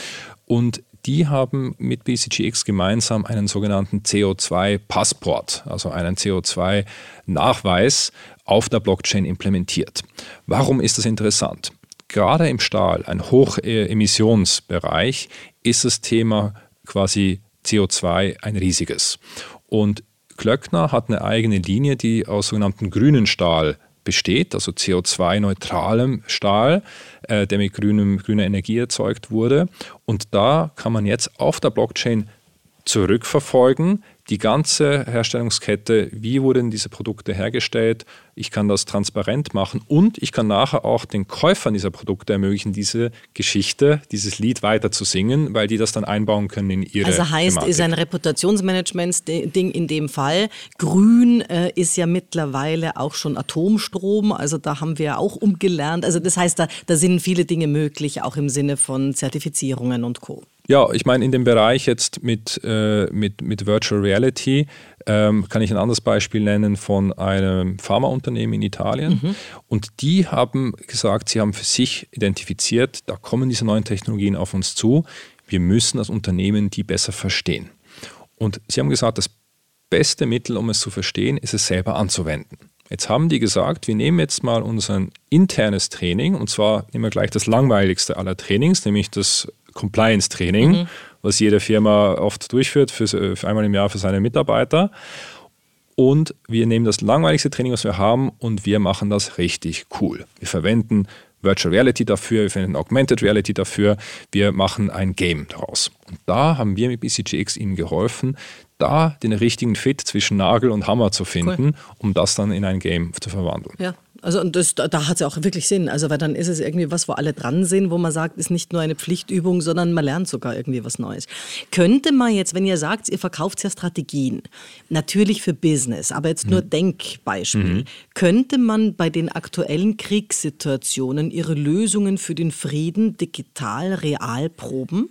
und die haben mit BCGX gemeinsam einen sogenannten CO2-Passport, also einen CO2-Nachweis auf der Blockchain implementiert. Warum ist das interessant? Gerade im Stahl, ein Hochemissionsbereich, ist das Thema quasi CO2 ein riesiges. Und Klöckner hat eine eigene Linie, die aus sogenannten grünen Stahl besteht, also CO2-neutralem Stahl, äh, der mit grünem, grüner Energie erzeugt wurde. Und da kann man jetzt auf der Blockchain zurückverfolgen, die ganze Herstellungskette, wie wurden diese Produkte hergestellt. Ich kann das transparent machen und ich kann nachher auch den Käufern dieser Produkte ermöglichen, diese Geschichte, dieses Lied weiter zu singen, weil die das dann einbauen können in ihre Also heißt, Thematik. ist ein Reputationsmanagement-Ding in dem Fall. Grün äh, ist ja mittlerweile auch schon Atomstrom, also da haben wir auch umgelernt. Also das heißt, da, da sind viele Dinge möglich, auch im Sinne von Zertifizierungen und Co. Ja, ich meine, in dem Bereich jetzt mit, äh, mit, mit Virtual Reality ähm, kann ich ein anderes Beispiel nennen von einem Pharmaunternehmen in Italien. Mhm. Und die haben gesagt, sie haben für sich identifiziert, da kommen diese neuen Technologien auf uns zu. Wir müssen als Unternehmen die besser verstehen. Und sie haben gesagt, das beste Mittel, um es zu verstehen, ist es selber anzuwenden. Jetzt haben die gesagt, wir nehmen jetzt mal unser internes Training und zwar nehmen wir gleich das langweiligste aller Trainings, nämlich das Compliance-Training, mhm. Was jede Firma oft durchführt, für, für einmal im Jahr für seine Mitarbeiter. Und wir nehmen das langweiligste Training, was wir haben, und wir machen das richtig cool. Wir verwenden Virtual Reality dafür, wir verwenden Augmented Reality dafür, wir machen ein Game daraus. Und da haben wir mit BCGX ihnen geholfen, da den richtigen Fit zwischen Nagel und Hammer zu finden, cool. um das dann in ein Game zu verwandeln. Ja, also und das, da hat es ja auch wirklich Sinn. Also weil dann ist es irgendwie was, wo alle dran sind, wo man sagt, ist nicht nur eine Pflichtübung, sondern man lernt sogar irgendwie was Neues. Könnte man jetzt, wenn ihr sagt, ihr verkauft ja Strategien, natürlich für Business, aber jetzt nur mhm. Denkbeispiel, mhm. könnte man bei den aktuellen Kriegssituationen ihre Lösungen für den Frieden digital real proben?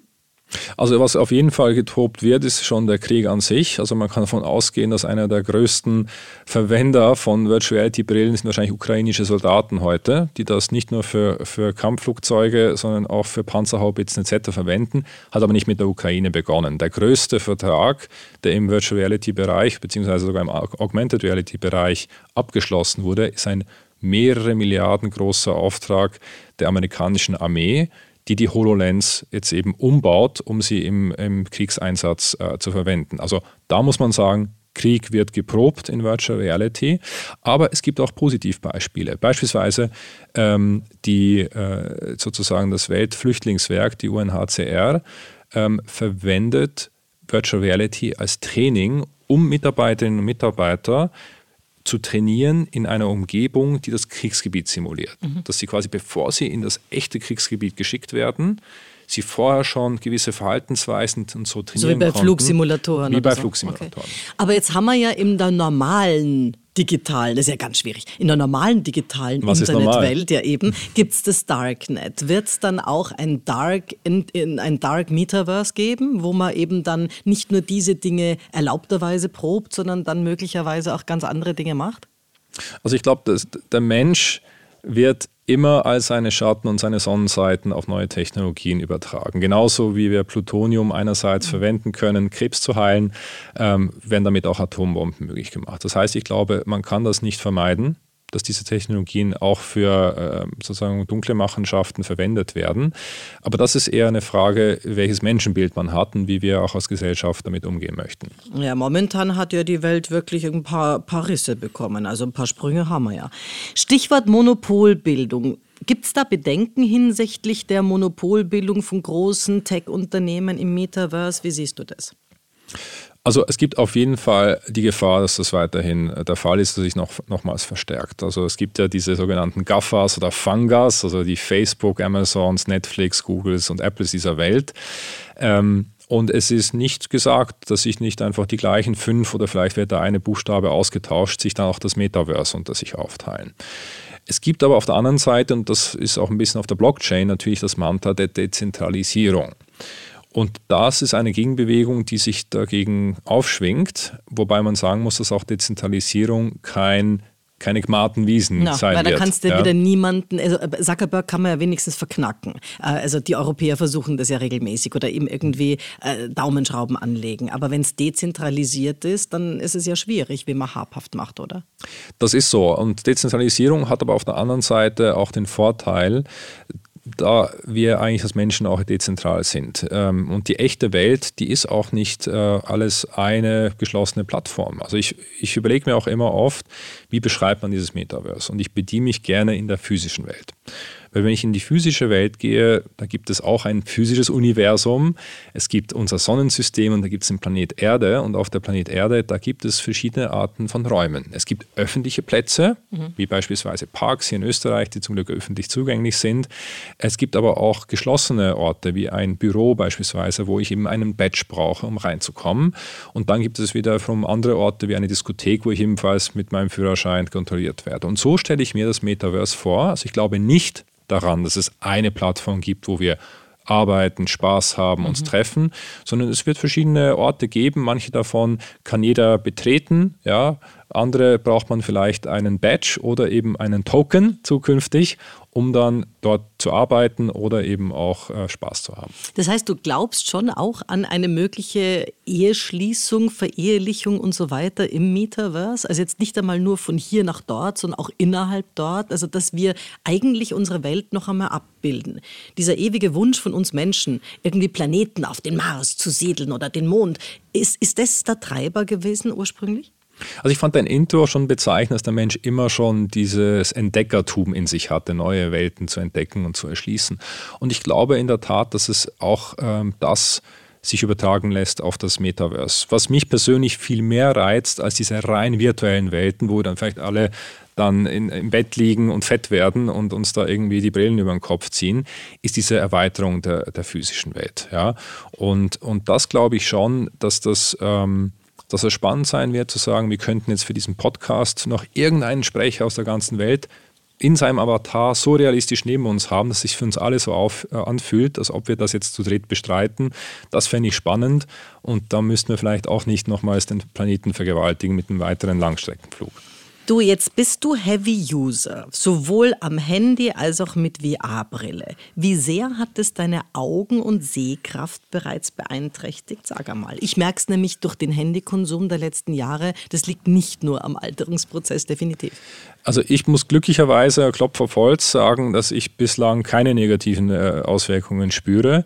Also was auf jeden Fall getobt wird, ist schon der Krieg an sich. Also man kann davon ausgehen, dass einer der größten Verwender von Virtual Reality Brillen sind wahrscheinlich ukrainische Soldaten heute, die das nicht nur für, für Kampfflugzeuge, sondern auch für Panzerhaubitzen etc. verwenden, hat aber nicht mit der Ukraine begonnen. Der größte Vertrag, der im Virtual Reality Bereich beziehungsweise sogar im Augmented Reality Bereich abgeschlossen wurde, ist ein mehrere Milliarden großer Auftrag der amerikanischen Armee die die HoloLens jetzt eben umbaut, um sie im, im Kriegseinsatz äh, zu verwenden. Also da muss man sagen, Krieg wird geprobt in Virtual Reality, aber es gibt auch Positivbeispiele. Beispielsweise ähm, die äh, sozusagen das Weltflüchtlingswerk, die UNHCR, ähm, verwendet Virtual Reality als Training, um Mitarbeiterinnen und Mitarbeiter zu trainieren in einer Umgebung, die das Kriegsgebiet simuliert. Mhm. Dass sie quasi, bevor sie in das echte Kriegsgebiet geschickt werden, sie vorher schon gewisse Verhaltensweisen und so trainieren So wie bei konnten, Flugsimulatoren. Wie bei so. Flugsimulatoren. Okay. Aber jetzt haben wir ja in der normalen digitalen, das ist ja ganz schwierig, in der normalen digitalen Was Internetwelt ja eben, gibt es das Darknet. Wird es dann auch ein Dark, in, in, ein Dark Metaverse geben, wo man eben dann nicht nur diese Dinge erlaubterweise probt, sondern dann möglicherweise auch ganz andere Dinge macht? Also ich glaube, der Mensch wird immer all seine Schatten und seine Sonnenseiten auf neue Technologien übertragen. Genauso wie wir Plutonium einerseits verwenden können, Krebs zu heilen, ähm, werden damit auch Atombomben möglich gemacht. Das heißt, ich glaube, man kann das nicht vermeiden dass diese Technologien auch für äh, sozusagen dunkle Machenschaften verwendet werden. Aber das ist eher eine Frage, welches Menschenbild man hat und wie wir auch als Gesellschaft damit umgehen möchten. Ja, momentan hat ja die Welt wirklich ein paar, paar Risse bekommen. Also ein paar Sprünge haben wir ja. Stichwort Monopolbildung. Gibt es da Bedenken hinsichtlich der Monopolbildung von großen Tech-Unternehmen im Metaverse? Wie siehst du das? Also es gibt auf jeden Fall die Gefahr, dass das weiterhin der Fall ist, dass sich noch, nochmals verstärkt. Also es gibt ja diese sogenannten GAFAs oder Fangas, also die Facebook, Amazons, Netflix, Googles und Apples dieser Welt. Ähm, und es ist nicht gesagt, dass sich nicht einfach die gleichen fünf oder vielleicht wird der eine Buchstabe ausgetauscht, sich dann auch das Metaverse unter sich aufteilen. Es gibt aber auf der anderen Seite, und das ist auch ein bisschen auf der Blockchain, natürlich das Mantra der Dezentralisierung. Und das ist eine Gegenbewegung, die sich dagegen aufschwingt, wobei man sagen muss, dass auch Dezentralisierung kein keine gmarten Wiesen no, sein weil da kannst du ja. wieder niemanden, also äh, Zuckerberg kann man ja wenigstens verknacken. Äh, also die Europäer versuchen das ja regelmäßig oder eben irgendwie äh, Daumenschrauben anlegen. Aber wenn es dezentralisiert ist, dann ist es ja schwierig, wie man habhaft macht, oder? Das ist so. Und Dezentralisierung hat aber auf der anderen Seite auch den Vorteil, da wir eigentlich als Menschen auch dezentral sind. Ähm, und die echte Welt, die ist auch nicht äh, alles eine geschlossene Plattform. Also ich, ich überlege mir auch immer oft, wie beschreibt man dieses Metaverse? Und ich bediene mich gerne in der physischen Welt. Weil wenn ich in die physische Welt gehe, da gibt es auch ein physisches Universum. Es gibt unser Sonnensystem und da gibt es den Planet Erde. Und auf der Planet Erde, da gibt es verschiedene Arten von Räumen. Es gibt öffentliche Plätze, mhm. wie beispielsweise Parks hier in Österreich, die zum Glück öffentlich zugänglich sind. Es gibt aber auch geschlossene Orte, wie ein Büro beispielsweise, wo ich eben einen Badge brauche, um reinzukommen. Und dann gibt es wiederum andere Orte wie eine Diskothek, wo ich ebenfalls mit meinem Führerschein kontrolliert werde. Und so stelle ich mir das Metaverse vor. Also ich glaube nicht, daran, dass es eine Plattform gibt, wo wir arbeiten, Spaß haben, mhm. uns treffen, sondern es wird verschiedene Orte geben. Manche davon kann jeder betreten, ja. Andere braucht man vielleicht einen Badge oder eben einen Token zukünftig, um dann dort zu arbeiten oder eben auch äh, Spaß zu haben. Das heißt, du glaubst schon auch an eine mögliche Eheschließung, Verehelichung und so weiter im Metaverse? Also jetzt nicht einmal nur von hier nach dort, sondern auch innerhalb dort. Also dass wir eigentlich unsere Welt noch einmal abbilden. Dieser ewige Wunsch von uns Menschen, irgendwie Planeten auf den Mars zu siedeln oder den Mond, ist, ist das der Treiber gewesen ursprünglich? Also ich fand dein Intro schon bezeichnend, dass der Mensch immer schon dieses Entdeckertum in sich hatte, neue Welten zu entdecken und zu erschließen. Und ich glaube in der Tat, dass es auch ähm, das sich übertragen lässt auf das Metaverse. Was mich persönlich viel mehr reizt als diese rein virtuellen Welten, wo dann vielleicht alle dann in, im Bett liegen und fett werden und uns da irgendwie die Brillen über den Kopf ziehen, ist diese Erweiterung der, der physischen Welt. Ja? Und, und das glaube ich schon, dass das ähm, dass es spannend sein wird zu sagen, wir könnten jetzt für diesen Podcast noch irgendeinen Sprecher aus der ganzen Welt in seinem Avatar so realistisch neben uns haben, dass es sich für uns alle so auf, äh, anfühlt, als ob wir das jetzt zu dritt bestreiten. Das fände ich spannend und da müssten wir vielleicht auch nicht nochmals den Planeten vergewaltigen mit einem weiteren Langstreckenflug. Du, jetzt bist du Heavy User, sowohl am Handy als auch mit VR-Brille. Wie sehr hat es deine Augen- und Sehkraft bereits beeinträchtigt? Sag einmal. Ich merke es nämlich durch den Handykonsum der letzten Jahre. Das liegt nicht nur am Alterungsprozess, definitiv. Also ich muss glücklicherweise, Klopf auf Holz, sagen, dass ich bislang keine negativen äh, Auswirkungen spüre.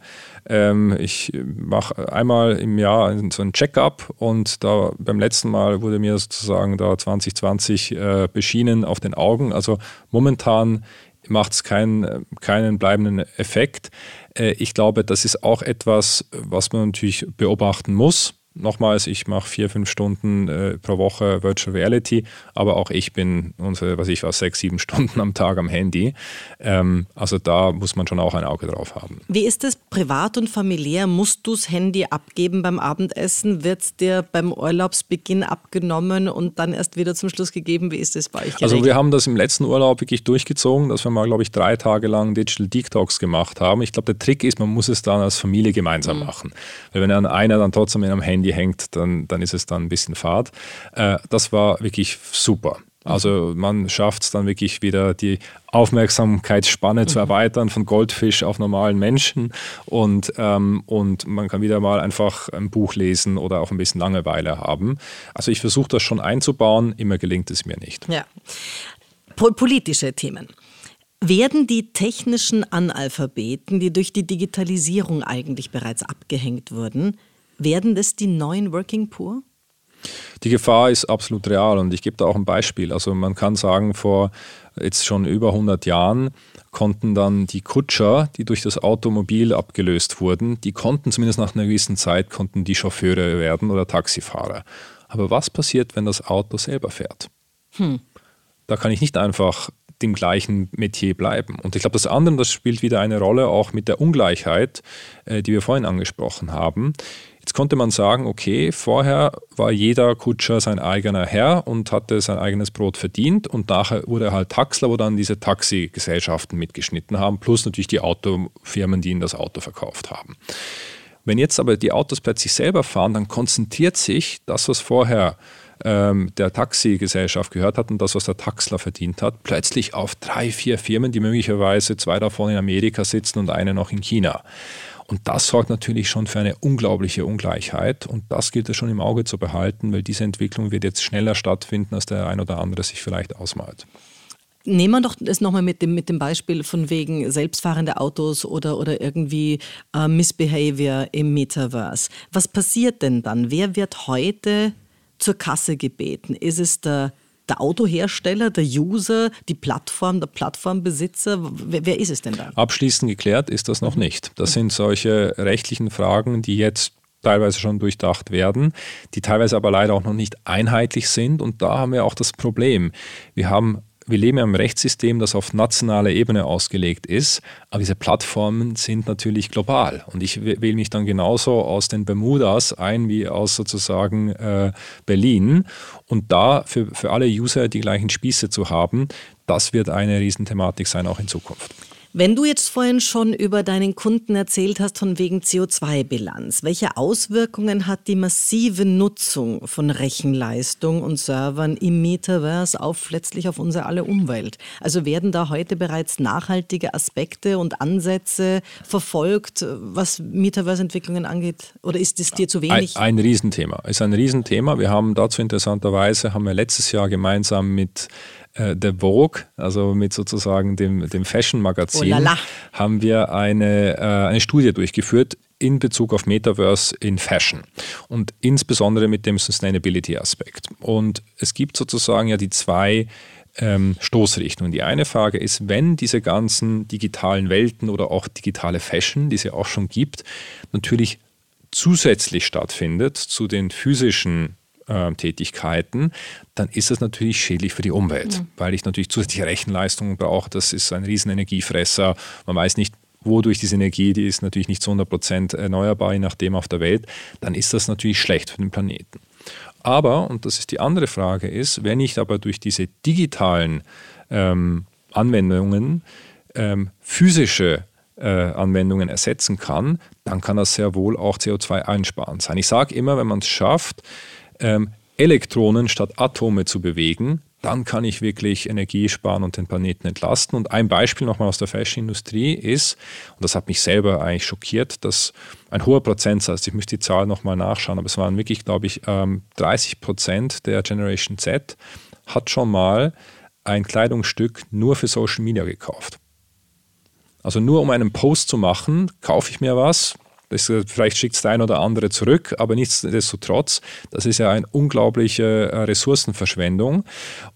Ähm, ich mache einmal im Jahr so ein Check-up und da beim letzten Mal wurde mir sozusagen da 2020 äh, beschienen auf den Augen. Also momentan macht es kein, keinen bleibenden Effekt. Äh, ich glaube, das ist auch etwas, was man natürlich beobachten muss Nochmals, ich mache vier, fünf Stunden äh, pro Woche Virtual Reality, aber auch ich bin, unsere, was ich war, sechs, sieben Stunden am Tag am Handy. Ähm, also da muss man schon auch ein Auge drauf haben. Wie ist es privat und familiär? Musst du das Handy abgeben beim Abendessen? Wird es dir beim Urlaubsbeginn abgenommen und dann erst wieder zum Schluss gegeben? Wie ist es bei euch? Geregelt? Also wir haben das im letzten Urlaub wirklich durchgezogen, dass wir mal, glaube ich, drei Tage lang Digital Detox gemacht haben. Ich glaube, der Trick ist, man muss es dann als Familie gemeinsam mhm. machen. Weil wenn dann einer dann trotzdem in einem Handy Handy hängt, dann, dann ist es dann ein bisschen fad. Äh, das war wirklich super. Also man schafft es dann wirklich wieder, die Aufmerksamkeitsspanne mhm. zu erweitern von Goldfisch auf normalen Menschen und, ähm, und man kann wieder mal einfach ein Buch lesen oder auch ein bisschen Langeweile haben. Also ich versuche das schon einzubauen, immer gelingt es mir nicht. Ja. Politische Themen. Werden die technischen Analphabeten, die durch die Digitalisierung eigentlich bereits abgehängt wurden, werden das die neuen Working Poor? Die Gefahr ist absolut real und ich gebe da auch ein Beispiel. Also man kann sagen, vor jetzt schon über 100 Jahren konnten dann die Kutscher, die durch das Automobil abgelöst wurden, die konnten zumindest nach einer gewissen Zeit, konnten die Chauffeure werden oder Taxifahrer. Aber was passiert, wenn das Auto selber fährt? Hm. Da kann ich nicht einfach dem gleichen Metier bleiben. Und ich glaube, das andere, das spielt wieder eine Rolle, auch mit der Ungleichheit, äh, die wir vorhin angesprochen haben. Jetzt konnte man sagen, okay, vorher war jeder Kutscher sein eigener Herr und hatte sein eigenes Brot verdient und nachher wurde er halt Taxler, wo dann diese Taxigesellschaften mitgeschnitten haben, plus natürlich die Autofirmen, die ihnen das Auto verkauft haben. Wenn jetzt aber die Autos plötzlich selber fahren, dann konzentriert sich das, was vorher ähm, der Taxigesellschaft gehört hat und das, was der Taxler verdient hat, plötzlich auf drei, vier Firmen, die möglicherweise zwei davon in Amerika sitzen und eine noch in China. Und das sorgt natürlich schon für eine unglaubliche Ungleichheit. Und das gilt es schon im Auge zu behalten, weil diese Entwicklung wird jetzt schneller stattfinden, als der ein oder andere sich vielleicht ausmalt. Nehmen wir doch das nochmal mit dem, mit dem Beispiel von wegen selbstfahrende Autos oder, oder irgendwie äh, Missbehavior im Metaverse. Was passiert denn dann? Wer wird heute zur Kasse gebeten? Ist es der der Autohersteller, der User, die Plattform, der Plattformbesitzer? Wer, wer ist es denn da? Abschließend geklärt ist das noch mhm. nicht. Das sind solche rechtlichen Fragen, die jetzt teilweise schon durchdacht werden, die teilweise aber leider auch noch nicht einheitlich sind. Und da haben wir auch das Problem. Wir haben wir leben ja im Rechtssystem, das auf nationaler Ebene ausgelegt ist, aber diese Plattformen sind natürlich global. Und ich wähle mich dann genauso aus den Bermudas ein wie aus sozusagen äh, Berlin. Und da für, für alle User die gleichen Spieße zu haben, das wird eine Riesenthematik sein, auch in Zukunft. Wenn du jetzt vorhin schon über deinen Kunden erzählt hast von wegen CO2-Bilanz, welche Auswirkungen hat die massive Nutzung von Rechenleistung und Servern im Metaverse auf letztlich auf unsere alle Umwelt? Also werden da heute bereits nachhaltige Aspekte und Ansätze verfolgt, was Metaverse-Entwicklungen angeht? Oder ist es dir zu wenig? Ein, ein Riesenthema. Ist ein Riesenthema. Wir haben dazu interessanterweise haben wir letztes Jahr gemeinsam mit äh, der Vogue, also mit sozusagen dem, dem Fashion-Magazin, oh haben wir eine, äh, eine Studie durchgeführt in Bezug auf Metaverse in Fashion und insbesondere mit dem Sustainability-Aspekt. Und es gibt sozusagen ja die zwei ähm, Stoßrichtungen. Die eine Frage ist, wenn diese ganzen digitalen Welten oder auch digitale Fashion, die es ja auch schon gibt, natürlich zusätzlich stattfindet zu den physischen Tätigkeiten, dann ist das natürlich schädlich für die Umwelt, ja. weil ich natürlich zusätzliche Rechenleistungen brauche. Das ist ein riesen Energiefresser. Man weiß nicht, wodurch diese Energie, die ist natürlich nicht zu 100 Prozent erneuerbar, je nachdem auf der Welt, dann ist das natürlich schlecht für den Planeten. Aber, und das ist die andere Frage, ist, wenn ich aber durch diese digitalen ähm, Anwendungen ähm, physische äh, Anwendungen ersetzen kann, dann kann das sehr wohl auch CO2 einsparend sein. Ich sage immer, wenn man es schafft, ähm, Elektronen statt Atome zu bewegen, dann kann ich wirklich Energie sparen und den Planeten entlasten. Und ein Beispiel nochmal aus der Fashion-Industrie ist, und das hat mich selber eigentlich schockiert, dass ein hoher Prozentsatz, ich müsste die Zahl nochmal nachschauen, aber es waren wirklich, glaube ich, 30 ähm, Prozent der Generation Z hat schon mal ein Kleidungsstück nur für Social Media gekauft. Also nur um einen Post zu machen, kaufe ich mir was, das, vielleicht schickt es der ein oder andere zurück, aber nichtsdestotrotz, das ist ja eine unglaubliche äh, Ressourcenverschwendung.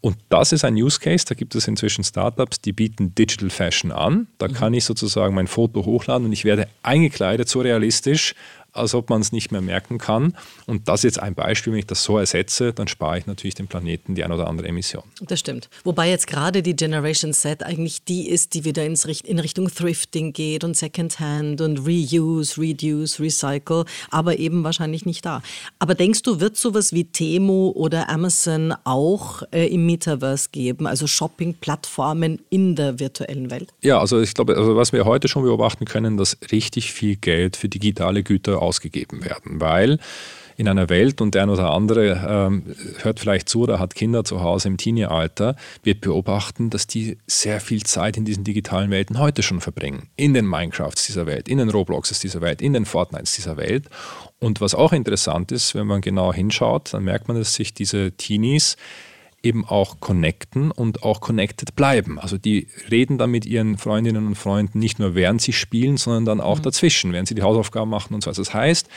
Und das ist ein Use Case, da gibt es inzwischen Startups, die bieten Digital Fashion an. Da mhm. kann ich sozusagen mein Foto hochladen und ich werde eingekleidet, so realistisch, als ob man es nicht mehr merken kann. Und das ist jetzt ein Beispiel, wenn ich das so ersetze, dann spare ich natürlich dem Planeten die ein oder andere Emission. Das stimmt. Wobei jetzt gerade die Generation Z eigentlich die ist, die wieder ins, in Richtung Thrifting geht und Secondhand und Reuse, Reduce, Recycle, aber eben wahrscheinlich nicht da. Aber denkst du, wird sowas wie Temo oder Amazon auch äh, im Metaverse geben, also Shopping-Plattformen in der virtuellen Welt? Ja, also ich glaube, also was wir heute schon beobachten können, dass richtig viel Geld für digitale Güter ausgegeben werden, weil in einer Welt und der eine oder andere ähm, hört vielleicht zu oder hat Kinder zu Hause im Teenie-Alter, wird beobachten, dass die sehr viel Zeit in diesen digitalen Welten heute schon verbringen. In den Minecrafts dieser Welt, in den Robloxes dieser Welt, in den Fortnites dieser Welt. Und was auch interessant ist, wenn man genau hinschaut, dann merkt man, dass sich diese Teenies eben auch connecten und auch connected bleiben. Also die reden dann mit ihren Freundinnen und Freunden nicht nur während sie spielen, sondern dann auch mhm. dazwischen, während sie die Hausaufgaben machen und so. Also das heißt,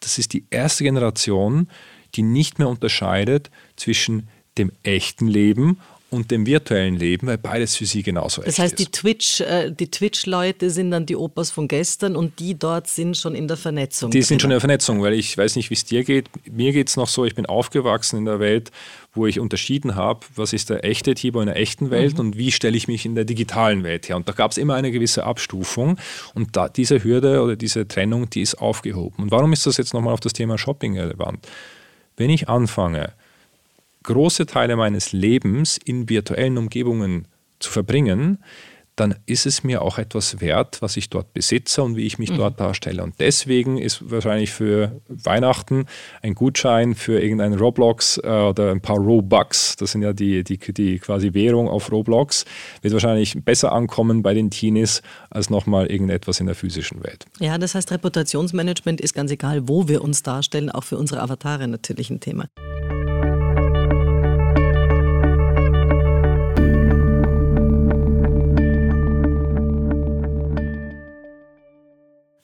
das ist die erste Generation, die nicht mehr unterscheidet zwischen dem echten Leben und dem virtuellen Leben, weil beides für sie genauso das heißt, ist. Twitch, äh, die Twitch-Leute sind dann die Opas von gestern und die dort sind schon in der Vernetzung. Die drin. sind schon in der Vernetzung, weil ich weiß nicht, wie es dir geht. Mir geht es noch so, ich bin aufgewachsen in der Welt, wo ich unterschieden habe, was ist der echte Tibor in der echten Welt mhm. und wie stelle ich mich in der digitalen Welt her. Und da gab es immer eine gewisse Abstufung und da, diese Hürde oder diese Trennung, die ist aufgehoben. Und warum ist das jetzt nochmal auf das Thema Shopping relevant? Wenn ich anfange, große Teile meines Lebens in virtuellen Umgebungen zu verbringen, dann ist es mir auch etwas wert, was ich dort besitze und wie ich mich mhm. dort darstelle. Und deswegen ist wahrscheinlich für Weihnachten ein Gutschein für irgendein Roblox äh, oder ein paar Robux, das sind ja die, die, die quasi Währung auf Roblox, wird wahrscheinlich besser ankommen bei den Teenies als nochmal irgendetwas in der physischen Welt. Ja, das heißt, Reputationsmanagement ist ganz egal, wo wir uns darstellen, auch für unsere Avatare natürlich ein Thema.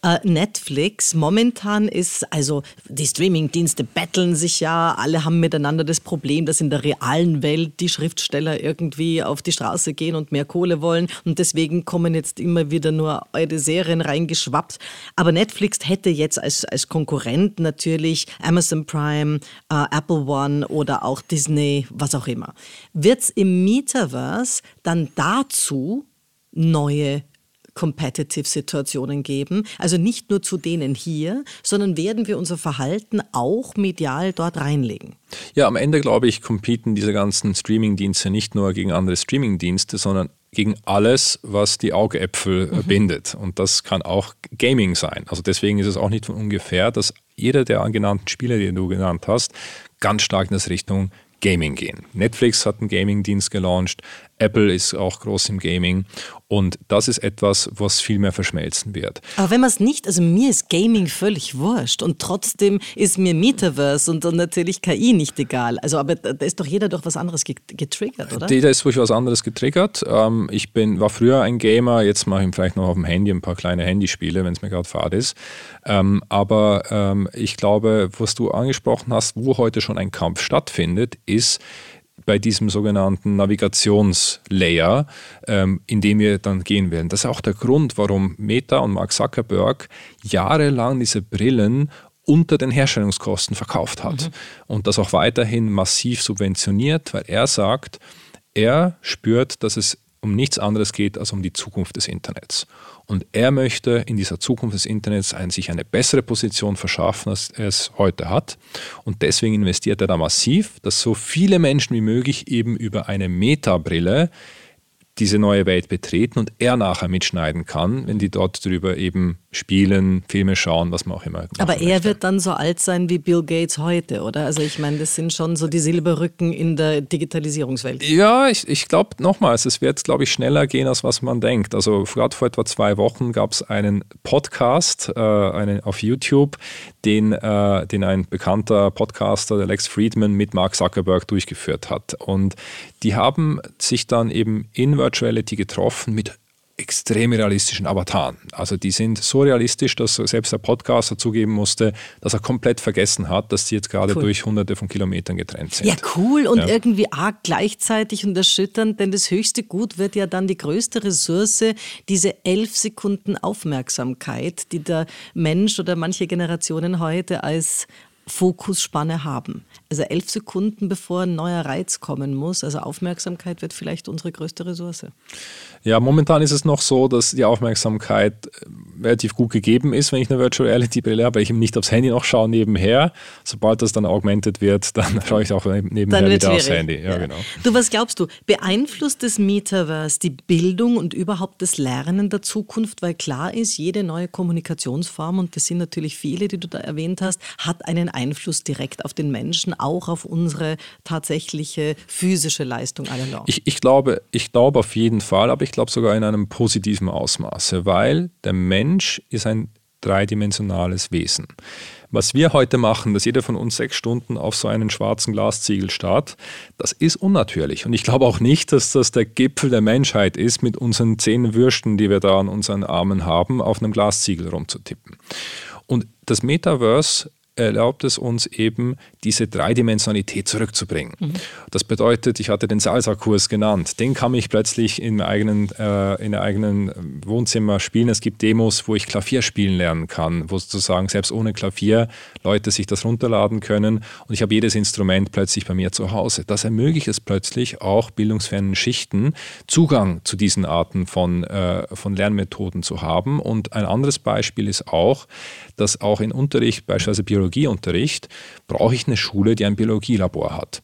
Äh, Netflix. Momentan ist, also die Streamingdienste betteln sich ja, alle haben miteinander das Problem, dass in der realen Welt die Schriftsteller irgendwie auf die Straße gehen und mehr Kohle wollen und deswegen kommen jetzt immer wieder nur eure Serien reingeschwappt. Aber Netflix hätte jetzt als, als Konkurrent natürlich Amazon Prime, äh, Apple One oder auch Disney, was auch immer. Wird es im Metaverse dann dazu neue Competitive-Situationen geben. Also nicht nur zu denen hier, sondern werden wir unser Verhalten auch medial dort reinlegen. Ja, am Ende glaube ich, competen diese ganzen Streaming-Dienste nicht nur gegen andere Streaming-Dienste, sondern gegen alles, was die Augäpfel äh, mhm. bindet. Und das kann auch Gaming sein. Also deswegen ist es auch nicht von ungefähr, dass jeder der genannten Spiele, die du genannt hast, ganz stark in das Richtung Gaming gehen. Netflix hat einen Gaming-Dienst gelauncht, Apple ist auch groß im Gaming und das ist etwas, was viel mehr verschmelzen wird. Aber wenn man es nicht, also mir ist Gaming völlig wurscht und trotzdem ist mir Metaverse und, und natürlich KI nicht egal. Also aber da ist doch jeder durch was anderes getriggert, oder? Jeder ist durch was anderes getriggert. Ähm, ich bin, war früher ein Gamer, jetzt mache ich vielleicht noch auf dem Handy ein paar kleine Handyspiele, wenn es mir gerade fad ist. Ähm, aber ähm, ich glaube, was du angesprochen hast, wo heute schon ein Kampf stattfindet, ist, bei diesem sogenannten Navigationslayer, ähm, in dem wir dann gehen werden. Das ist auch der Grund, warum Meta und Mark Zuckerberg jahrelang diese Brillen unter den Herstellungskosten verkauft hat mhm. und das auch weiterhin massiv subventioniert, weil er sagt, er spürt, dass es um nichts anderes geht als um die Zukunft des Internets. Und er möchte in dieser Zukunft des Internets ein, sich eine bessere Position verschaffen, als er es heute hat. Und deswegen investiert er da massiv, dass so viele Menschen wie möglich eben über eine Metabrille diese neue Welt betreten und er nachher mitschneiden kann, wenn die dort drüber eben spielen, Filme schauen, was man auch immer. Aber er möchte. wird dann so alt sein wie Bill Gates heute, oder? Also ich meine, das sind schon so die Silberrücken in der Digitalisierungswelt. Ja, ich, ich glaube nochmals, es wird, glaube ich, schneller gehen, als was man denkt. Also gerade vor etwa zwei Wochen gab es einen Podcast äh, einen, auf YouTube, den, äh, den ein bekannter Podcaster, der Lex Friedman, mit Mark Zuckerberg durchgeführt hat. Und die haben sich dann eben in Virtuality getroffen mit extrem realistischen Avataren. Also die sind so realistisch, dass selbst der Podcaster zugeben musste, dass er komplett vergessen hat, dass sie jetzt gerade cool. durch hunderte von Kilometern getrennt sind. Ja, cool und ja. irgendwie arg gleichzeitig und erschütternd, denn das höchste Gut wird ja dann die größte Ressource, diese elf Sekunden Aufmerksamkeit, die der Mensch oder manche Generationen heute als Fokusspanne haben. Also elf Sekunden, bevor ein neuer Reiz kommen muss. Also Aufmerksamkeit wird vielleicht unsere größte Ressource. Ja, momentan ist es noch so, dass die Aufmerksamkeit äh, relativ gut gegeben ist, wenn ich eine Virtual Reality Brille habe, weil ich eben nicht aufs Handy noch schaue nebenher. Sobald das dann augmented wird, dann schaue ich auch nebenher wieder aufs Handy. Ja, ja. Genau. Du, was glaubst du? Beeinflusst das Metaverse die Bildung und überhaupt das Lernen der Zukunft? Weil klar ist, jede neue Kommunikationsform, und das sind natürlich viele, die du da erwähnt hast, hat einen Einfluss direkt auf den Menschen, auch auf unsere tatsächliche physische Leistung allalong. Ich, ich, glaube, ich glaube auf jeden Fall, aber ich glaube sogar in einem positiven Ausmaße, weil der Mensch ist ein dreidimensionales Wesen. Was wir heute machen, dass jeder von uns sechs Stunden auf so einen schwarzen Glasziegel starrt, das ist unnatürlich. Und ich glaube auch nicht, dass das der Gipfel der Menschheit ist, mit unseren zehn Würsten, die wir da an unseren Armen haben, auf einem Glasziegel rumzutippen. Und das Metaverse erlaubt es uns eben, diese Dreidimensionalität zurückzubringen. Mhm. Das bedeutet, ich hatte den Salsa-Kurs genannt, den kann ich plötzlich im eigenen, äh, in eigenen Wohnzimmer spielen. Es gibt Demos, wo ich Klavier spielen lernen kann, wo sozusagen selbst ohne Klavier Leute sich das runterladen können und ich habe jedes Instrument plötzlich bei mir zu Hause. Das ermöglicht es plötzlich auch bildungsfernen Schichten Zugang zu diesen Arten von, äh, von Lernmethoden zu haben. Und ein anderes Beispiel ist auch, dass auch in Unterricht, beispielsweise Biologieunterricht, brauche ich eine Schule, die ein Biologielabor hat.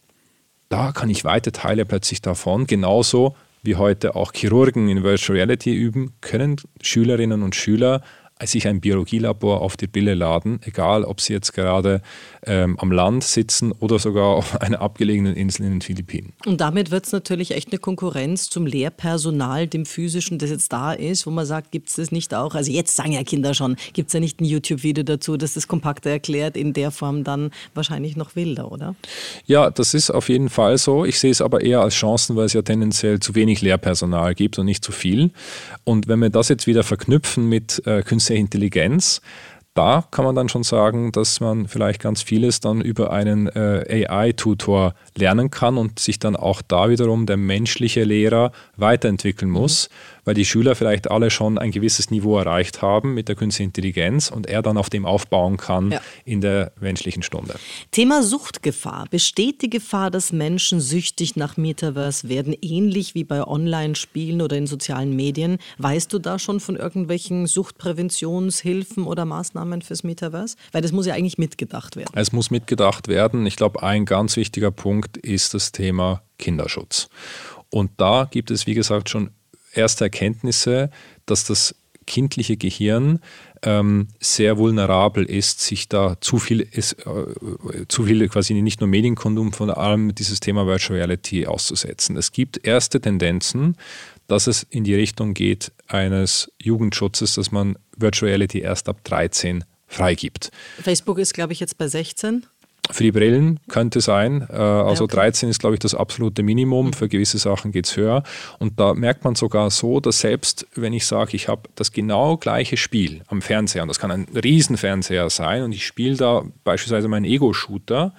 Da kann ich weite Teile plötzlich davon, genauso wie heute auch Chirurgen in Virtual Reality üben, können Schülerinnen und Schüler sich ein Biologielabor auf die Brille laden, egal ob sie jetzt gerade ähm, am Land sitzen oder sogar auf einer abgelegenen Insel in den Philippinen. Und damit wird es natürlich echt eine Konkurrenz zum Lehrpersonal, dem physischen, das jetzt da ist, wo man sagt, gibt es das nicht auch? Also jetzt sagen ja Kinder schon, gibt es ja nicht ein YouTube-Video dazu, das das kompakter erklärt, in der Form dann wahrscheinlich noch wilder, oder? Ja, das ist auf jeden Fall so. Ich sehe es aber eher als Chancen, weil es ja tendenziell zu wenig Lehrpersonal gibt und nicht zu viel. Und wenn wir das jetzt wieder verknüpfen mit äh, künstlicher Intelligenz, da kann man dann schon sagen, dass man vielleicht ganz vieles dann über einen äh, AI-Tutor lernen kann und sich dann auch da wiederum der menschliche Lehrer weiterentwickeln muss. Mhm weil die Schüler vielleicht alle schon ein gewisses Niveau erreicht haben mit der künstlichen Intelligenz und er dann auf dem aufbauen kann ja. in der menschlichen Stunde. Thema Suchtgefahr. Besteht die Gefahr, dass Menschen süchtig nach Metaverse werden, ähnlich wie bei Online-Spielen oder in sozialen Medien? Weißt du da schon von irgendwelchen Suchtpräventionshilfen oder Maßnahmen fürs Metaverse? Weil das muss ja eigentlich mitgedacht werden. Es muss mitgedacht werden. Ich glaube, ein ganz wichtiger Punkt ist das Thema Kinderschutz. Und da gibt es, wie gesagt, schon erste Erkenntnisse, dass das kindliche Gehirn ähm, sehr vulnerabel ist, sich da zu viel, ist, äh, zu viel quasi nicht nur Medienkonsum, vor allem dieses Thema Virtual Reality auszusetzen. Es gibt erste Tendenzen, dass es in die Richtung geht eines Jugendschutzes, dass man Virtual Reality erst ab 13 freigibt. Facebook ist, glaube ich, jetzt bei 16. Für die Brillen könnte sein. Äh, also okay. 13 ist, glaube ich, das absolute Minimum. Mhm. Für gewisse Sachen geht es höher. Und da merkt man sogar so, dass selbst wenn ich sage, ich habe das genau gleiche Spiel am Fernseher, und das kann ein Riesenfernseher sein, und ich spiele da beispielsweise meinen Ego-Shooter,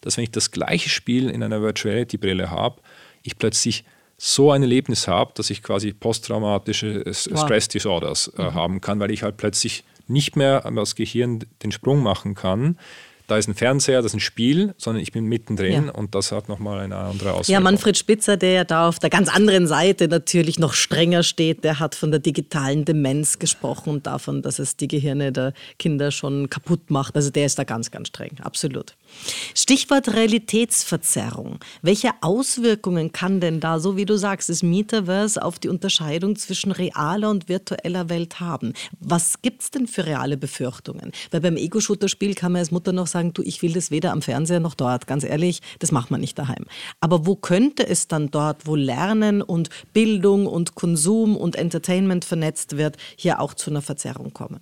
dass wenn ich das gleiche Spiel in einer Virtual Reality-Brille habe, ich plötzlich so ein Erlebnis habe, dass ich quasi posttraumatische wow. Stress Disorders äh, mhm. haben kann, weil ich halt plötzlich nicht mehr das Gehirn den Sprung machen kann da ist ein Fernseher, das ist ein Spiel, sondern ich bin mittendrin ja. und das hat nochmal eine andere Auswirkung. Ja, Manfred Spitzer, der ja da auf der ganz anderen Seite natürlich noch strenger steht, der hat von der digitalen Demenz gesprochen und davon, dass es die Gehirne der Kinder schon kaputt macht. Also der ist da ganz, ganz streng, absolut. Stichwort Realitätsverzerrung. Welche Auswirkungen kann denn da, so wie du sagst, das Metaverse auf die Unterscheidung zwischen realer und virtueller Welt haben? Was gibt es denn für reale Befürchtungen? Weil beim Ego-Shooter-Spiel kann man als Mutter noch sagen, du, ich will das weder am Fernseher noch dort. Ganz ehrlich, das macht man nicht daheim. Aber wo könnte es dann dort, wo Lernen und Bildung und Konsum und Entertainment vernetzt wird, hier auch zu einer Verzerrung kommen?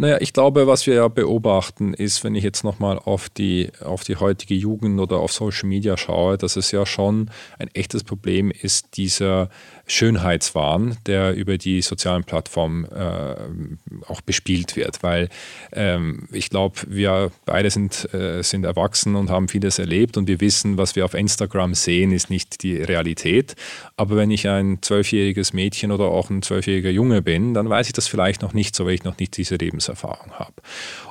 Naja, ich glaube, was wir ja beobachten, ist, wenn ich jetzt nochmal auf die, auf die heutige Jugend oder auf Social Media schaue, dass es ja schon ein echtes Problem ist, dieser Schönheitswahn, der über die sozialen Plattformen äh, auch bespielt wird. Weil ähm, ich glaube, wir beide sind, äh, sind erwachsen und haben vieles erlebt und wir wissen, was wir auf Instagram sehen, ist nicht die Realität. Aber wenn ich ein zwölfjähriges Mädchen oder auch ein zwölfjähriger Junge bin, dann weiß ich das vielleicht noch nicht so, weil ich noch nicht diese Lebenserfahrung habe.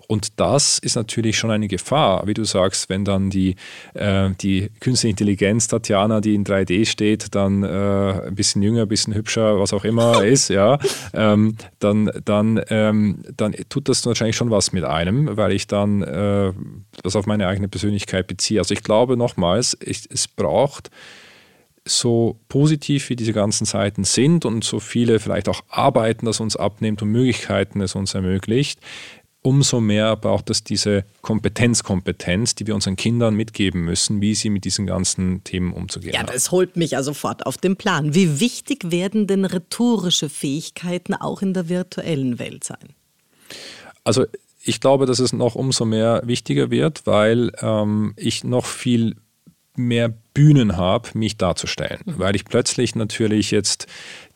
Und das ist natürlich schon eine Gefahr, wie du sagst, wenn dann die, äh, die künstliche Intelligenz Tatjana, die in 3D steht, dann äh, ein bisschen jünger, ein bisschen hübscher, was auch immer ist, ja, ähm, dann, dann, ähm, dann tut das wahrscheinlich schon was mit einem, weil ich dann äh, das auf meine eigene Persönlichkeit beziehe. Also ich glaube nochmals, ich, es braucht so positiv wie diese ganzen Seiten sind und so viele vielleicht auch Arbeiten, das uns abnimmt und Möglichkeiten es uns ermöglicht, umso mehr braucht es diese Kompetenzkompetenz, die wir unseren Kindern mitgeben müssen, wie sie mit diesen ganzen Themen umzugehen haben. Ja, das holt mich ja sofort auf den Plan. Wie wichtig werden denn rhetorische Fähigkeiten auch in der virtuellen Welt sein? Also ich glaube, dass es noch umso mehr wichtiger wird, weil ähm, ich noch viel mehr Bühnen habe, mich darzustellen. Mhm. Weil ich plötzlich natürlich jetzt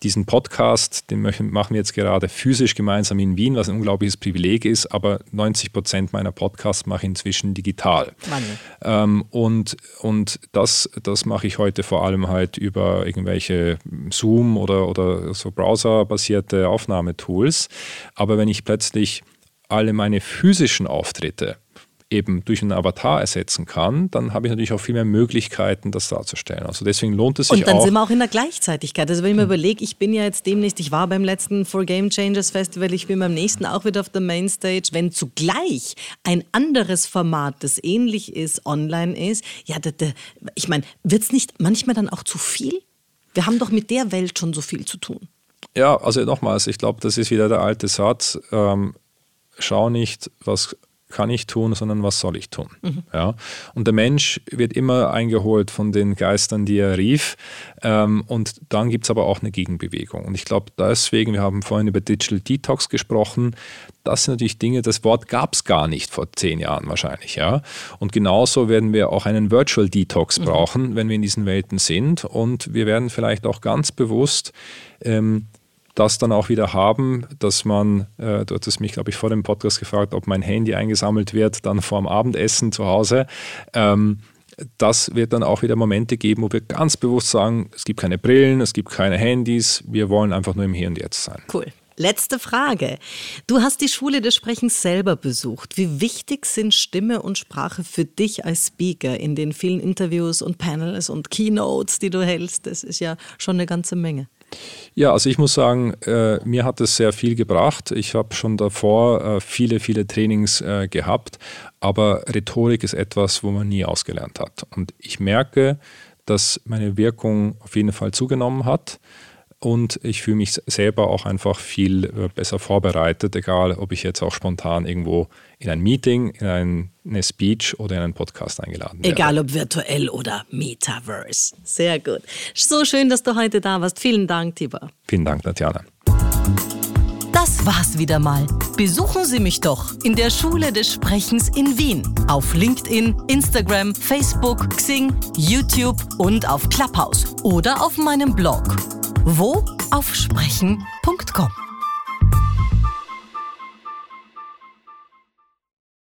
diesen Podcast, den machen wir jetzt gerade physisch gemeinsam in Wien, was ein unglaubliches Privileg ist, aber 90 Prozent meiner Podcasts mache ich inzwischen digital. Ähm, und und das, das mache ich heute vor allem halt über irgendwelche Zoom oder, oder so browserbasierte Aufnahmetools. Aber wenn ich plötzlich alle meine physischen Auftritte eben durch einen Avatar ersetzen kann, dann habe ich natürlich auch viel mehr Möglichkeiten, das darzustellen. Also deswegen lohnt es sich auch. Und dann auch, sind wir auch in der Gleichzeitigkeit. Also wenn ich mir überlege, ich bin ja jetzt demnächst, ich war beim letzten For Game Changers Festival, ich bin beim nächsten auch wieder auf der Mainstage. Wenn zugleich ein anderes Format, das ähnlich ist, online ist, ja, da, da, ich meine, wird es nicht manchmal dann auch zu viel? Wir haben doch mit der Welt schon so viel zu tun. Ja, also nochmals, ich glaube, das ist wieder der alte Satz. Ähm, schau nicht, was kann ich tun, sondern was soll ich tun. Mhm. Ja? Und der Mensch wird immer eingeholt von den Geistern, die er rief. Ähm, und dann gibt es aber auch eine Gegenbewegung. Und ich glaube deswegen, wir haben vorhin über Digital Detox gesprochen, das sind natürlich Dinge, das Wort gab es gar nicht vor zehn Jahren wahrscheinlich. Ja? Und genauso werden wir auch einen Virtual Detox mhm. brauchen, wenn wir in diesen Welten sind. Und wir werden vielleicht auch ganz bewusst ähm, das dann auch wieder haben, dass man, äh, du hattest mich, glaube ich, vor dem Podcast gefragt, ob mein Handy eingesammelt wird, dann vor dem Abendessen zu Hause. Ähm, das wird dann auch wieder Momente geben, wo wir ganz bewusst sagen, es gibt keine Brillen, es gibt keine Handys, wir wollen einfach nur im Hier und Jetzt sein. Cool. Letzte Frage. Du hast die Schule des Sprechens selber besucht. Wie wichtig sind Stimme und Sprache für dich als Speaker in den vielen Interviews und Panels und Keynotes, die du hältst? Das ist ja schon eine ganze Menge. Ja, also ich muss sagen, äh, mir hat es sehr viel gebracht. Ich habe schon davor äh, viele, viele Trainings äh, gehabt, aber Rhetorik ist etwas, wo man nie ausgelernt hat. Und ich merke, dass meine Wirkung auf jeden Fall zugenommen hat und ich fühle mich selber auch einfach viel äh, besser vorbereitet, egal ob ich jetzt auch spontan irgendwo in ein Meeting, in eine Speech oder in einen Podcast eingeladen werde. Egal ob virtuell oder Metaverse. Sehr gut. So schön, dass du heute da warst. Vielen Dank, Tibor. Vielen Dank, Tatjana. Das war's wieder mal. Besuchen Sie mich doch in der Schule des Sprechens in Wien. Auf LinkedIn, Instagram, Facebook, Xing, YouTube und auf Clubhouse oder auf meinem Blog wo? Auf sprechen.com.